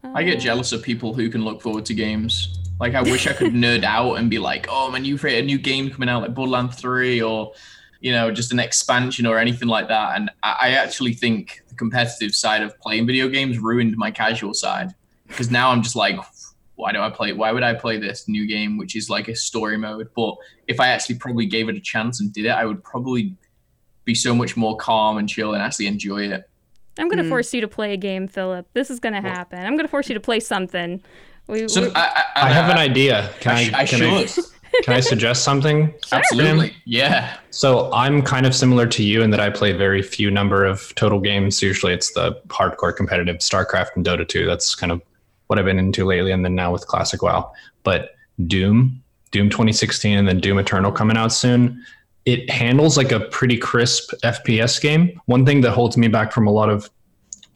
I get jealous of people who can look forward to games. Like I wish I could nerd out and be like, oh, my new a new game coming out like Borderlands Three or you know just an expansion or anything like that. And I, I actually think the competitive side of playing video games ruined my casual side because now I'm just like, why do I play? Why would I play this new game which is like a story mode? But if I actually probably gave it a chance and did it, I would probably be so much more calm and chill and actually enjoy it. I'm going to mm. force you to play a game, Philip. This is going to happen. I'm going to force you to play something. We, So we- I, I, I have an idea. Can I, I, I can should. can I suggest something? Absolutely. Yeah. So I'm kind of similar to you in that I play very few number of total games. Usually it's the hardcore competitive StarCraft and Dota 2. That's kind of what I've been into lately and then now with Classic WoW. But Doom, Doom 2016 and then Doom Eternal coming out soon. It handles like a pretty crisp FPS game. One thing that holds me back from a lot of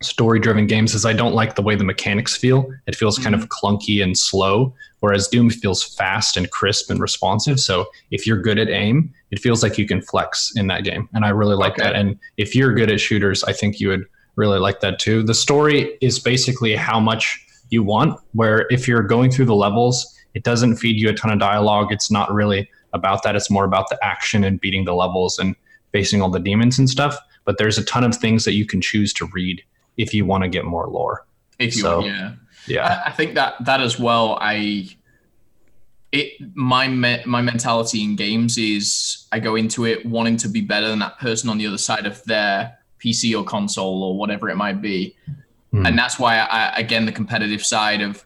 story driven games is I don't like the way the mechanics feel. It feels kind of mm-hmm. clunky and slow, whereas Doom feels fast and crisp and responsive. So if you're good at aim, it feels like you can flex in that game. And I really like Okay. that. And if you're good at shooters, I think you would really like that too. The story is basically how much you want, where if you're going through the levels, it doesn't feed you a ton of dialogue. It's not really about that. It's more about the action and beating the levels and facing all the demons and stuff. But there's a ton of things that you can choose to read if you want to get more lore. If you So- yeah. Yeah. I, I think that that as well. I it my me, my mentality in games is I go into it wanting to be better than that person on the other side of their PC or console or whatever it might be, Hmm. and that's why I again the competitive side of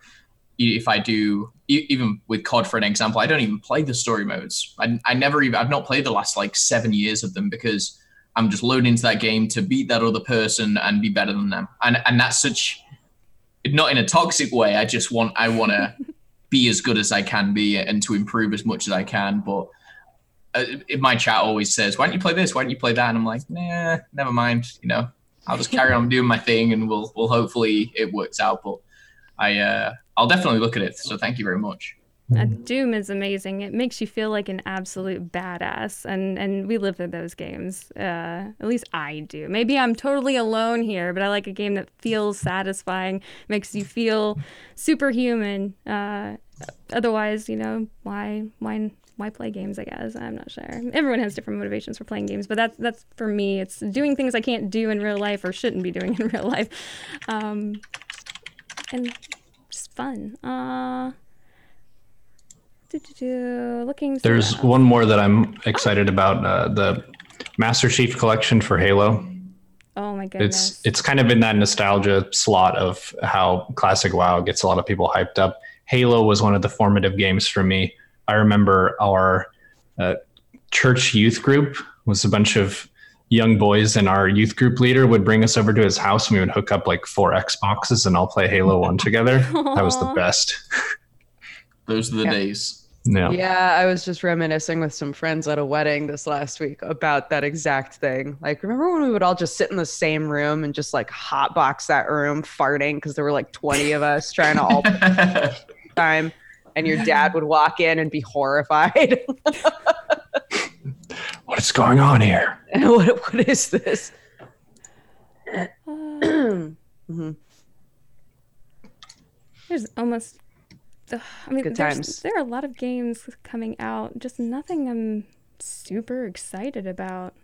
if I do even with COD for an example, I don't even play the story modes. I, I never even I've not played the last like seven years of them because I'm just loading into that game to beat that other person and be better than them, and and that's such not in a toxic way. I just want I want to be as good as I can be and to improve as much as I can. But uh, my chat always says, "Why don't you play this? Why don't you play that?" And I'm like, "Nah, never mind. You know, I'll just carry on doing my thing, and we'll we'll hopefully it works out." But I uh, I'll definitely look at it. So thank you very much. Uh, Doom is amazing. It makes you feel like an absolute badass, and and we live in those games. Uh, at least I do. Maybe I'm totally alone here, but I like a game that feels satisfying, makes you feel superhuman. Uh, otherwise, you know, why why why play games? I guess I'm not sure. Everyone has different motivations for playing games, but that's that's for me. It's doing things I can't do in real life or shouldn't be doing in real life, um, and just fun. Uh, Looking. There's one more that I'm excited about uh, the Master Chief Collection for Halo. Oh my goodness. It's it's kind of in that nostalgia slot of how classic WoW gets a lot of people hyped up. Halo was one of the formative games for me. I remember our uh, church youth group was a bunch of young boys, and our youth group leader would bring us over to his house, and we would hook up like four Xboxes and all play Halo One together. That was the best. Those are the Yeah. days. Yeah. Yeah, I was just reminiscing with some friends at a wedding this last week about that exact thing. Like, remember when we would all just sit in the same room and just like hotbox that room, farting because there were like 20 of us trying to all time. and your dad would walk in and be horrified. What is going on here? what, what is this? Uh, Mhm. there's almost. Ugh, I mean, Good times. there are a lot of games coming out. Just nothing I'm super excited about.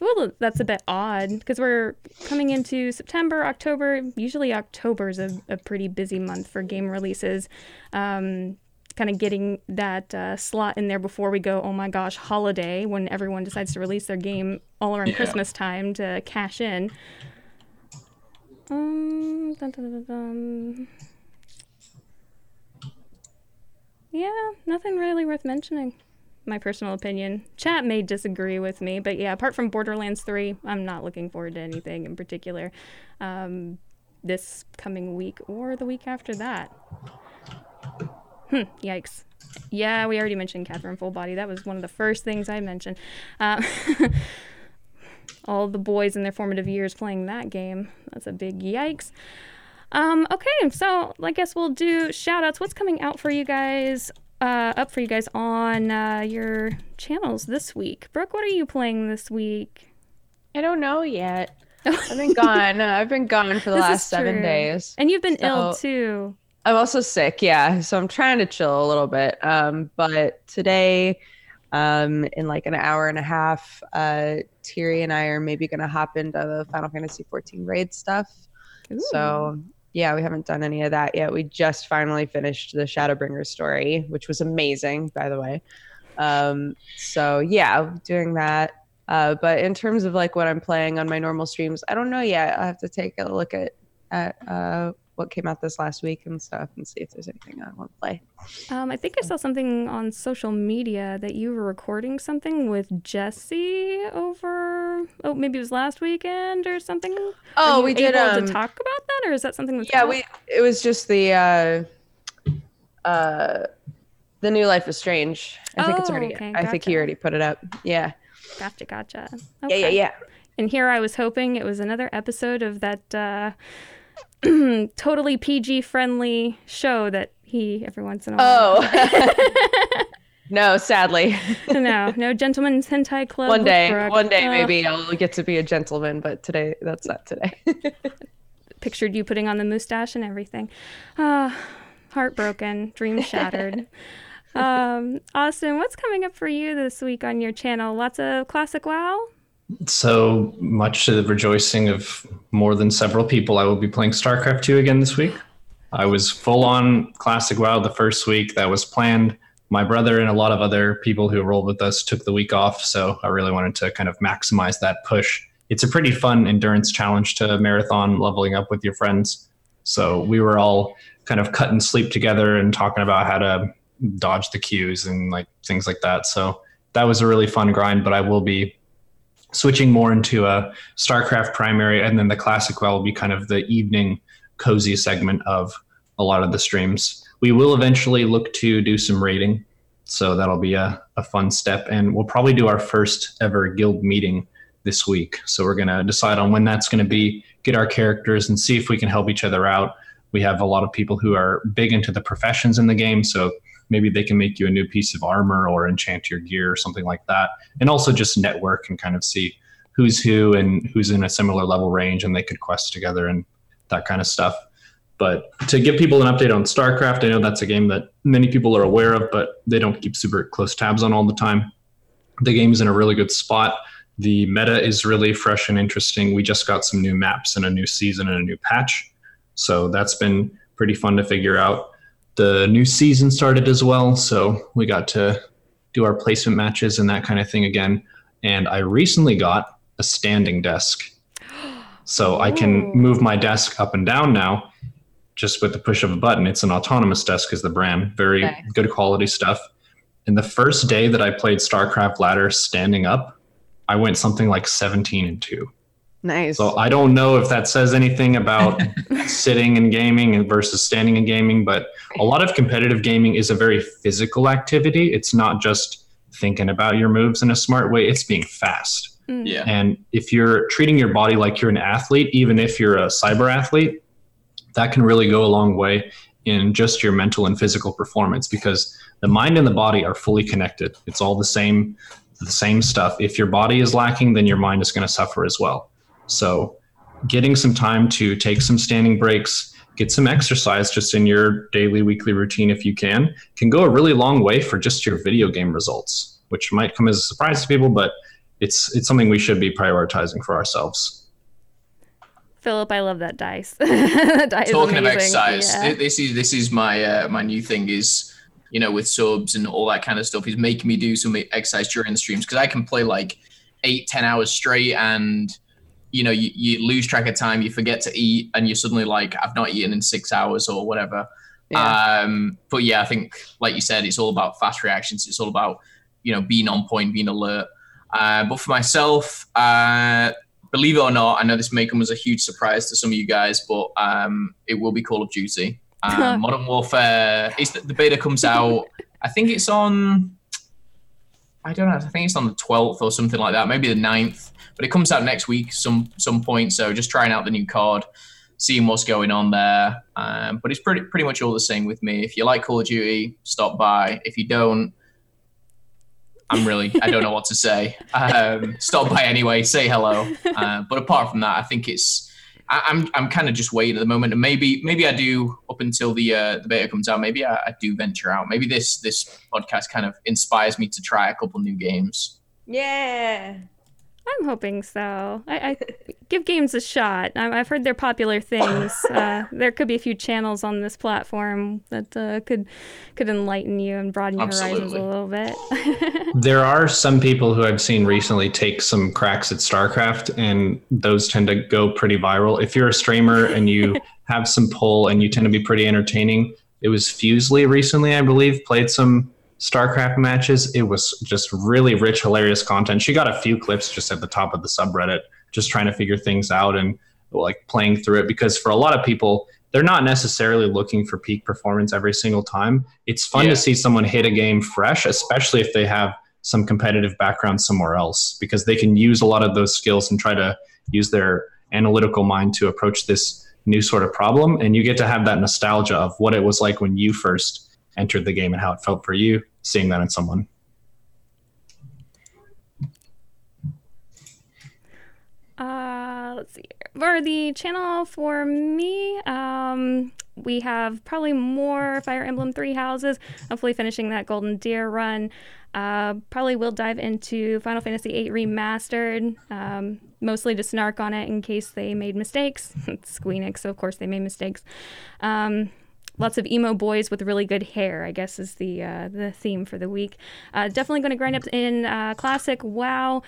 Well, that's a bit odd because we're coming into September, October. Usually, October is a, a pretty busy month for game releases. Um, kind of getting that uh, slot in there before we go, oh my gosh, holiday, when everyone decides to release their game all around Yeah. Christmas time to cash in. Um, dun, dun, dun, dun, dun. Yeah, nothing really worth mentioning. My personal opinion. Chat may disagree with me, but yeah, apart from Borderlands 3, I'm not looking forward to anything in particular um, this coming week or the week after that. Hmm, yikes. Yeah, we already mentioned Catherine Full Body. That was one of the first things I mentioned. Uh, all the boys in their formative years playing that game. That's a big yikes. Um, okay, so I guess we'll do shout outs. What's coming out for you guys? Uh, up for you guys on uh, your channels this week. Brooke, what are you playing this week? I don't know yet. I've been gone. I've been gone for the This last seven days. And you've been ill too. I'm also sick, yeah. So I'm trying to chill a little bit. Um, but today, um, in like an hour and a half, uh, Tiri and I are maybe gonna hop into the Final Fantasy 14 raid stuff. So yeah, we haven't done any of that yet. We just finally finished the Shadowbringer story, which was amazing, by the way. Um, so yeah, doing that. Uh, but in terms of like what I'm playing on my normal streams, I don't know yet. I have to take a look at at uh, what came out this last week and stuff, and see if there's anything I want to play. Um, I think I saw something on social media that you were recording something with Jesse over. Oh, maybe it was last weekend or something. Oh, we did. Able Um, to talk about that, or is that something that's yeah, out? we. It was just the uh, uh, the new Life is Strange. I think it's Oh, already. okay, I think he already put it up. Yeah. Gotcha, gotcha. Yeah, yeah, Okay. yeah. And here I was hoping it was another episode of that uh, totally PG friendly show that he every once in a while. Oh. no, sadly. no, no gentleman's hentai club. one day, Brooke. one day Uh, maybe I'll get to be a gentleman, but today that's not today. pictured you putting on the mustache and everything. Ah, heartbroken, dreams shattered. um, Austin, what's coming up for you this week on your channel? Lots of classic WoW. So much to the rejoicing of more than several people, I will be playing StarCraft 2 again this week. I was full on Classic WoW the first week. That was planned. My brother and a lot of other people who rolled with us took the week off. So I really wanted to kind of maximize that push. It's a pretty fun endurance challenge to marathon leveling up with your friends. So we were all kind of cut and sleep together and talking about how to dodge the queues and like things like that. So that was a really fun grind, but I will be switching more into a StarCraft primary, and then the classic WoW will be kind of the evening cozy segment of a lot of the streams. We will eventually look to do some rating, so that'll be a, a fun step, and we'll probably do our first ever guild meeting this week. So we're gonna decide on when that's gonna be, get our characters, and see if we can help each other out. We have a lot of people who are big into the professions in the game, so maybe they can make you a new piece of armor or enchant your gear or something like that. And also just network and kind of see who's who and who's in a similar level range and they could quest together and that kind of stuff. But to give people an update on starcraft i know that's a game that many people are aware of but they don't keep super close tabs on all the time. The game's in a really good spot. The meta is really fresh and interesting. We just got some new maps and a new season and a new patch. So that's been pretty fun to figure out the new season started as well so we got to do our placement matches and that kind of thing again. And I recently got a standing desk. So I can move my desk up and down now just with the push of a button. It's an autonomous desk, is the brand. Very Okay. good quality stuff. And the first day that I played StarCraft Ladder standing up, I went something like 17 and 2. Nice. So I don't know if that says anything about sitting and gaming and versus standing and gaming, but a lot of competitive gaming is a very physical activity. It's not just thinking about your moves in a smart way, it's being fast. Mm. Yeah. And if you're treating your body like you're an athlete, even if you're a cyber athlete, that can really go a long way. in just your mental and physical performance because the mind and the body are fully connected. It's all the same the same stuff. If your body is lacking, then your mind is going to suffer as well. So, getting some time to take some standing breaks, get some exercise just in your daily, weekly routine if you can, can go a really long way for just your video game results, which might come as a surprise to people, but it's it's something we should be prioritizing for ourselves. Philip, I love that dice. that dice Talking is of amazing. exercise, Yeah. this is this is my uh, my new thing is you know with subs and all that kind of stuff is making me do some exercise during the streams because I can play like eight ten hours straight and you know you, you lose track of time you forget to eat and you're suddenly like I've not eaten in six hours or whatever. Yeah. Um, but yeah, I think like you said, it's all about fast reactions. It's all about you know being on point, being alert. Uh, but for myself, uh, believe it or not, I know this may come as a huge surprise to some of you guys, but um, it will be Call of Duty. Um, Modern Warfare. It's the, the beta comes out. I think it's on. I don't know. I think it's on the twelfth or something like that. Maybe the 9th. But it comes out next week, some some point. So just trying out the new card, seeing what's going on there. Um, but it's pretty pretty much all the same with me. If you like Call of Duty, stop by. If you don't, I'm really I don't know what to say. Um, stop by anyway, say hello. Uh, but apart from that, I think it's I, I'm I'm kind of just waiting at the moment, and maybe maybe I do up until the uh, the beta comes out. Maybe I, I do venture out. Maybe this this podcast kind of inspires me to try a couple new games. Yeah. I'm hoping so. I, I give games a shot. I, I've heard they're popular things. Uh, there could be a few channels on this platform that uh, could could enlighten you and broaden your horizons a little bit. There are some people who I've seen recently take some cracks at StarCraft, and those tend to go pretty viral. If you're a streamer and you have some pull and you tend to be pretty entertaining, it was Fuslie recently, I believe, played some StarCraft matches. It was just really rich, hilarious content. She got a few clips just at the top of the subreddit, just trying to figure things out and like playing through it. Because for a lot of people, they're not necessarily looking for peak performance every single time. It's fun Yeah. to see someone hit a game fresh, especially if they have some competitive background somewhere else, because they can use a lot of those skills and try to use their analytical mind to approach this new sort of problem. And you get to have that nostalgia of what it was like when you first entered the game and how it felt for you, seeing that in someone. Uh, let's see. For the channel for me, um, we have probably more Fire Emblem Three houses. Hopefully, finishing that Golden Deer run. Uh, probably will dive into Final Fantasy VIII Remastered, um, mostly to snark on it in case they made mistakes. it's Squeenix, so of course they made mistakes. Um, lots of emo boys with really good hair. I guess is the uh, the theme for the week. Uh, definitely going to grind up in uh, classic WoW.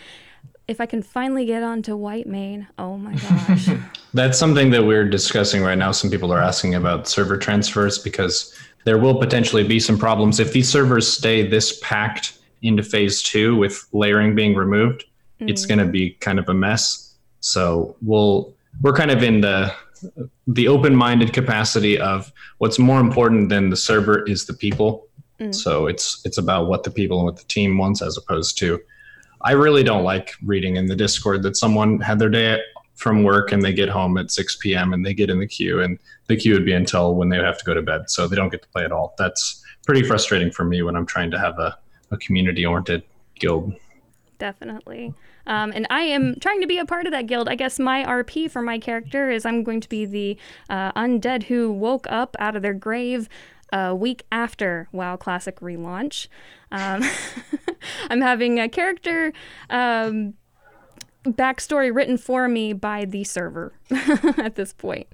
If I can finally get onto Whitemane, oh my gosh. That's something that we're discussing right now. Some people are asking about server transfers because there will potentially be some problems if these servers stay this packed into phase two with layering being removed. It's going to be kind of a mess. So we'll we're kind of in the the open-minded capacity of what's more important than the server is the people. Mm. So it's it's about what the people and what the team wants as opposed to I really don't like reading in the Discord that someone had their day from work and they get home at 6 p.m. and they get in the queue and the queue would be until when they would have to go to bed. So they don't get to play at all. That's pretty frustrating for me when I'm trying to have a, a community oriented guild. Definitely. Um, and I am trying to be a part of that guild. I guess my RP for my character is I'm going to be the uh, undead who woke up out of their grave a week after WoW Classic relaunch. Um, I'm having a character um, backstory written for me by the server at this point.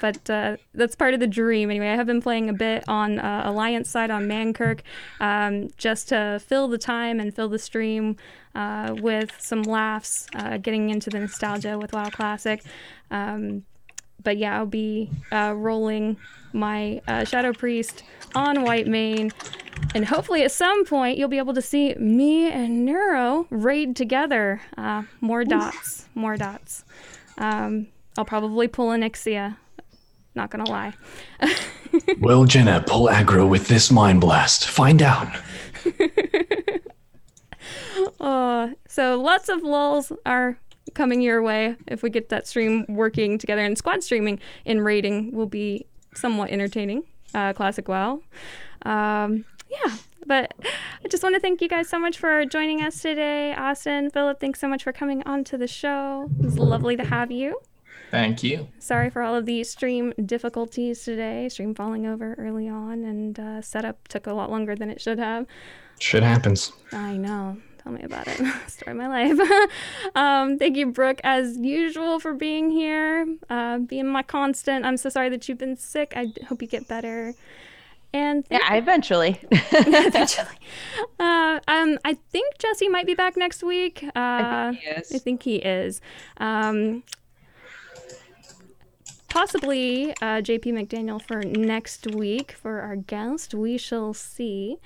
But uh, that's part of the dream. Anyway, I have been playing a bit on uh, Alliance side on Mankirk um, just to fill the time and fill the stream uh, with some laughs, uh, getting into the nostalgia with WoW Classic. Um, but yeah, I'll be uh, rolling my uh, Shadow Priest on Whitemane. And hopefully at some point you'll be able to see me and Neuro raid together. Uh, more dots, more dots. Um, I'll probably pull an Ixia. Not gonna lie. Will Genna pull aggro with this mind blast? Find out. Uh, so lots of lulls are coming your way if we get that stream working together. And squad streaming in raiding will be somewhat entertaining. uh, Classic WoW. Um, yeah, but I just want to thank you guys so much for joining us today. Austin, Philip, thanks so much for coming on to the show. It was lovely to have you. Thank you. Sorry for all of the stream difficulties today. Stream falling over early on, and uh, setup took a lot longer than it should have. Shit happens. I know. Tell me about it. Story of my life. um, thank you, Brooke, as usual, for being here, uh, being my constant. I'm so sorry that you've been sick. I hope you get better. And thank Yeah, eventually. eventually. Uh, um, I think Jesse might be back next week. Uh, I think he is. I think he is. Um, possibly uh, JP McDaniel for next week for our guest. We shall see.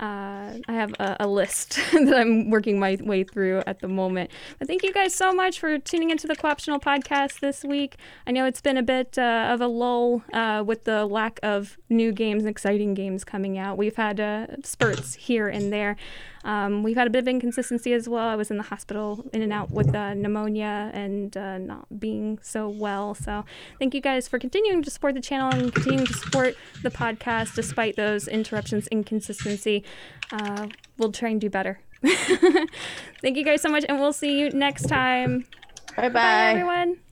Uh, I have a, a list that I'm working my way through at the moment. But thank you guys so much for tuning into the Co-optional podcast this week. I know it's been a bit uh, of a lull uh, with the lack of new games, and exciting games coming out. We've had uh, spurts here and there. Um, we've had a bit of inconsistency as well. I was in the hospital in and out with uh, pneumonia and uh, not being so well. So thank you guys for continuing to support the channel and continuing to support the podcast despite those interruptions, inconsistency. Uh, we'll try and do better. thank you guys so much, and we'll see you next time. Bye Bye, everyone.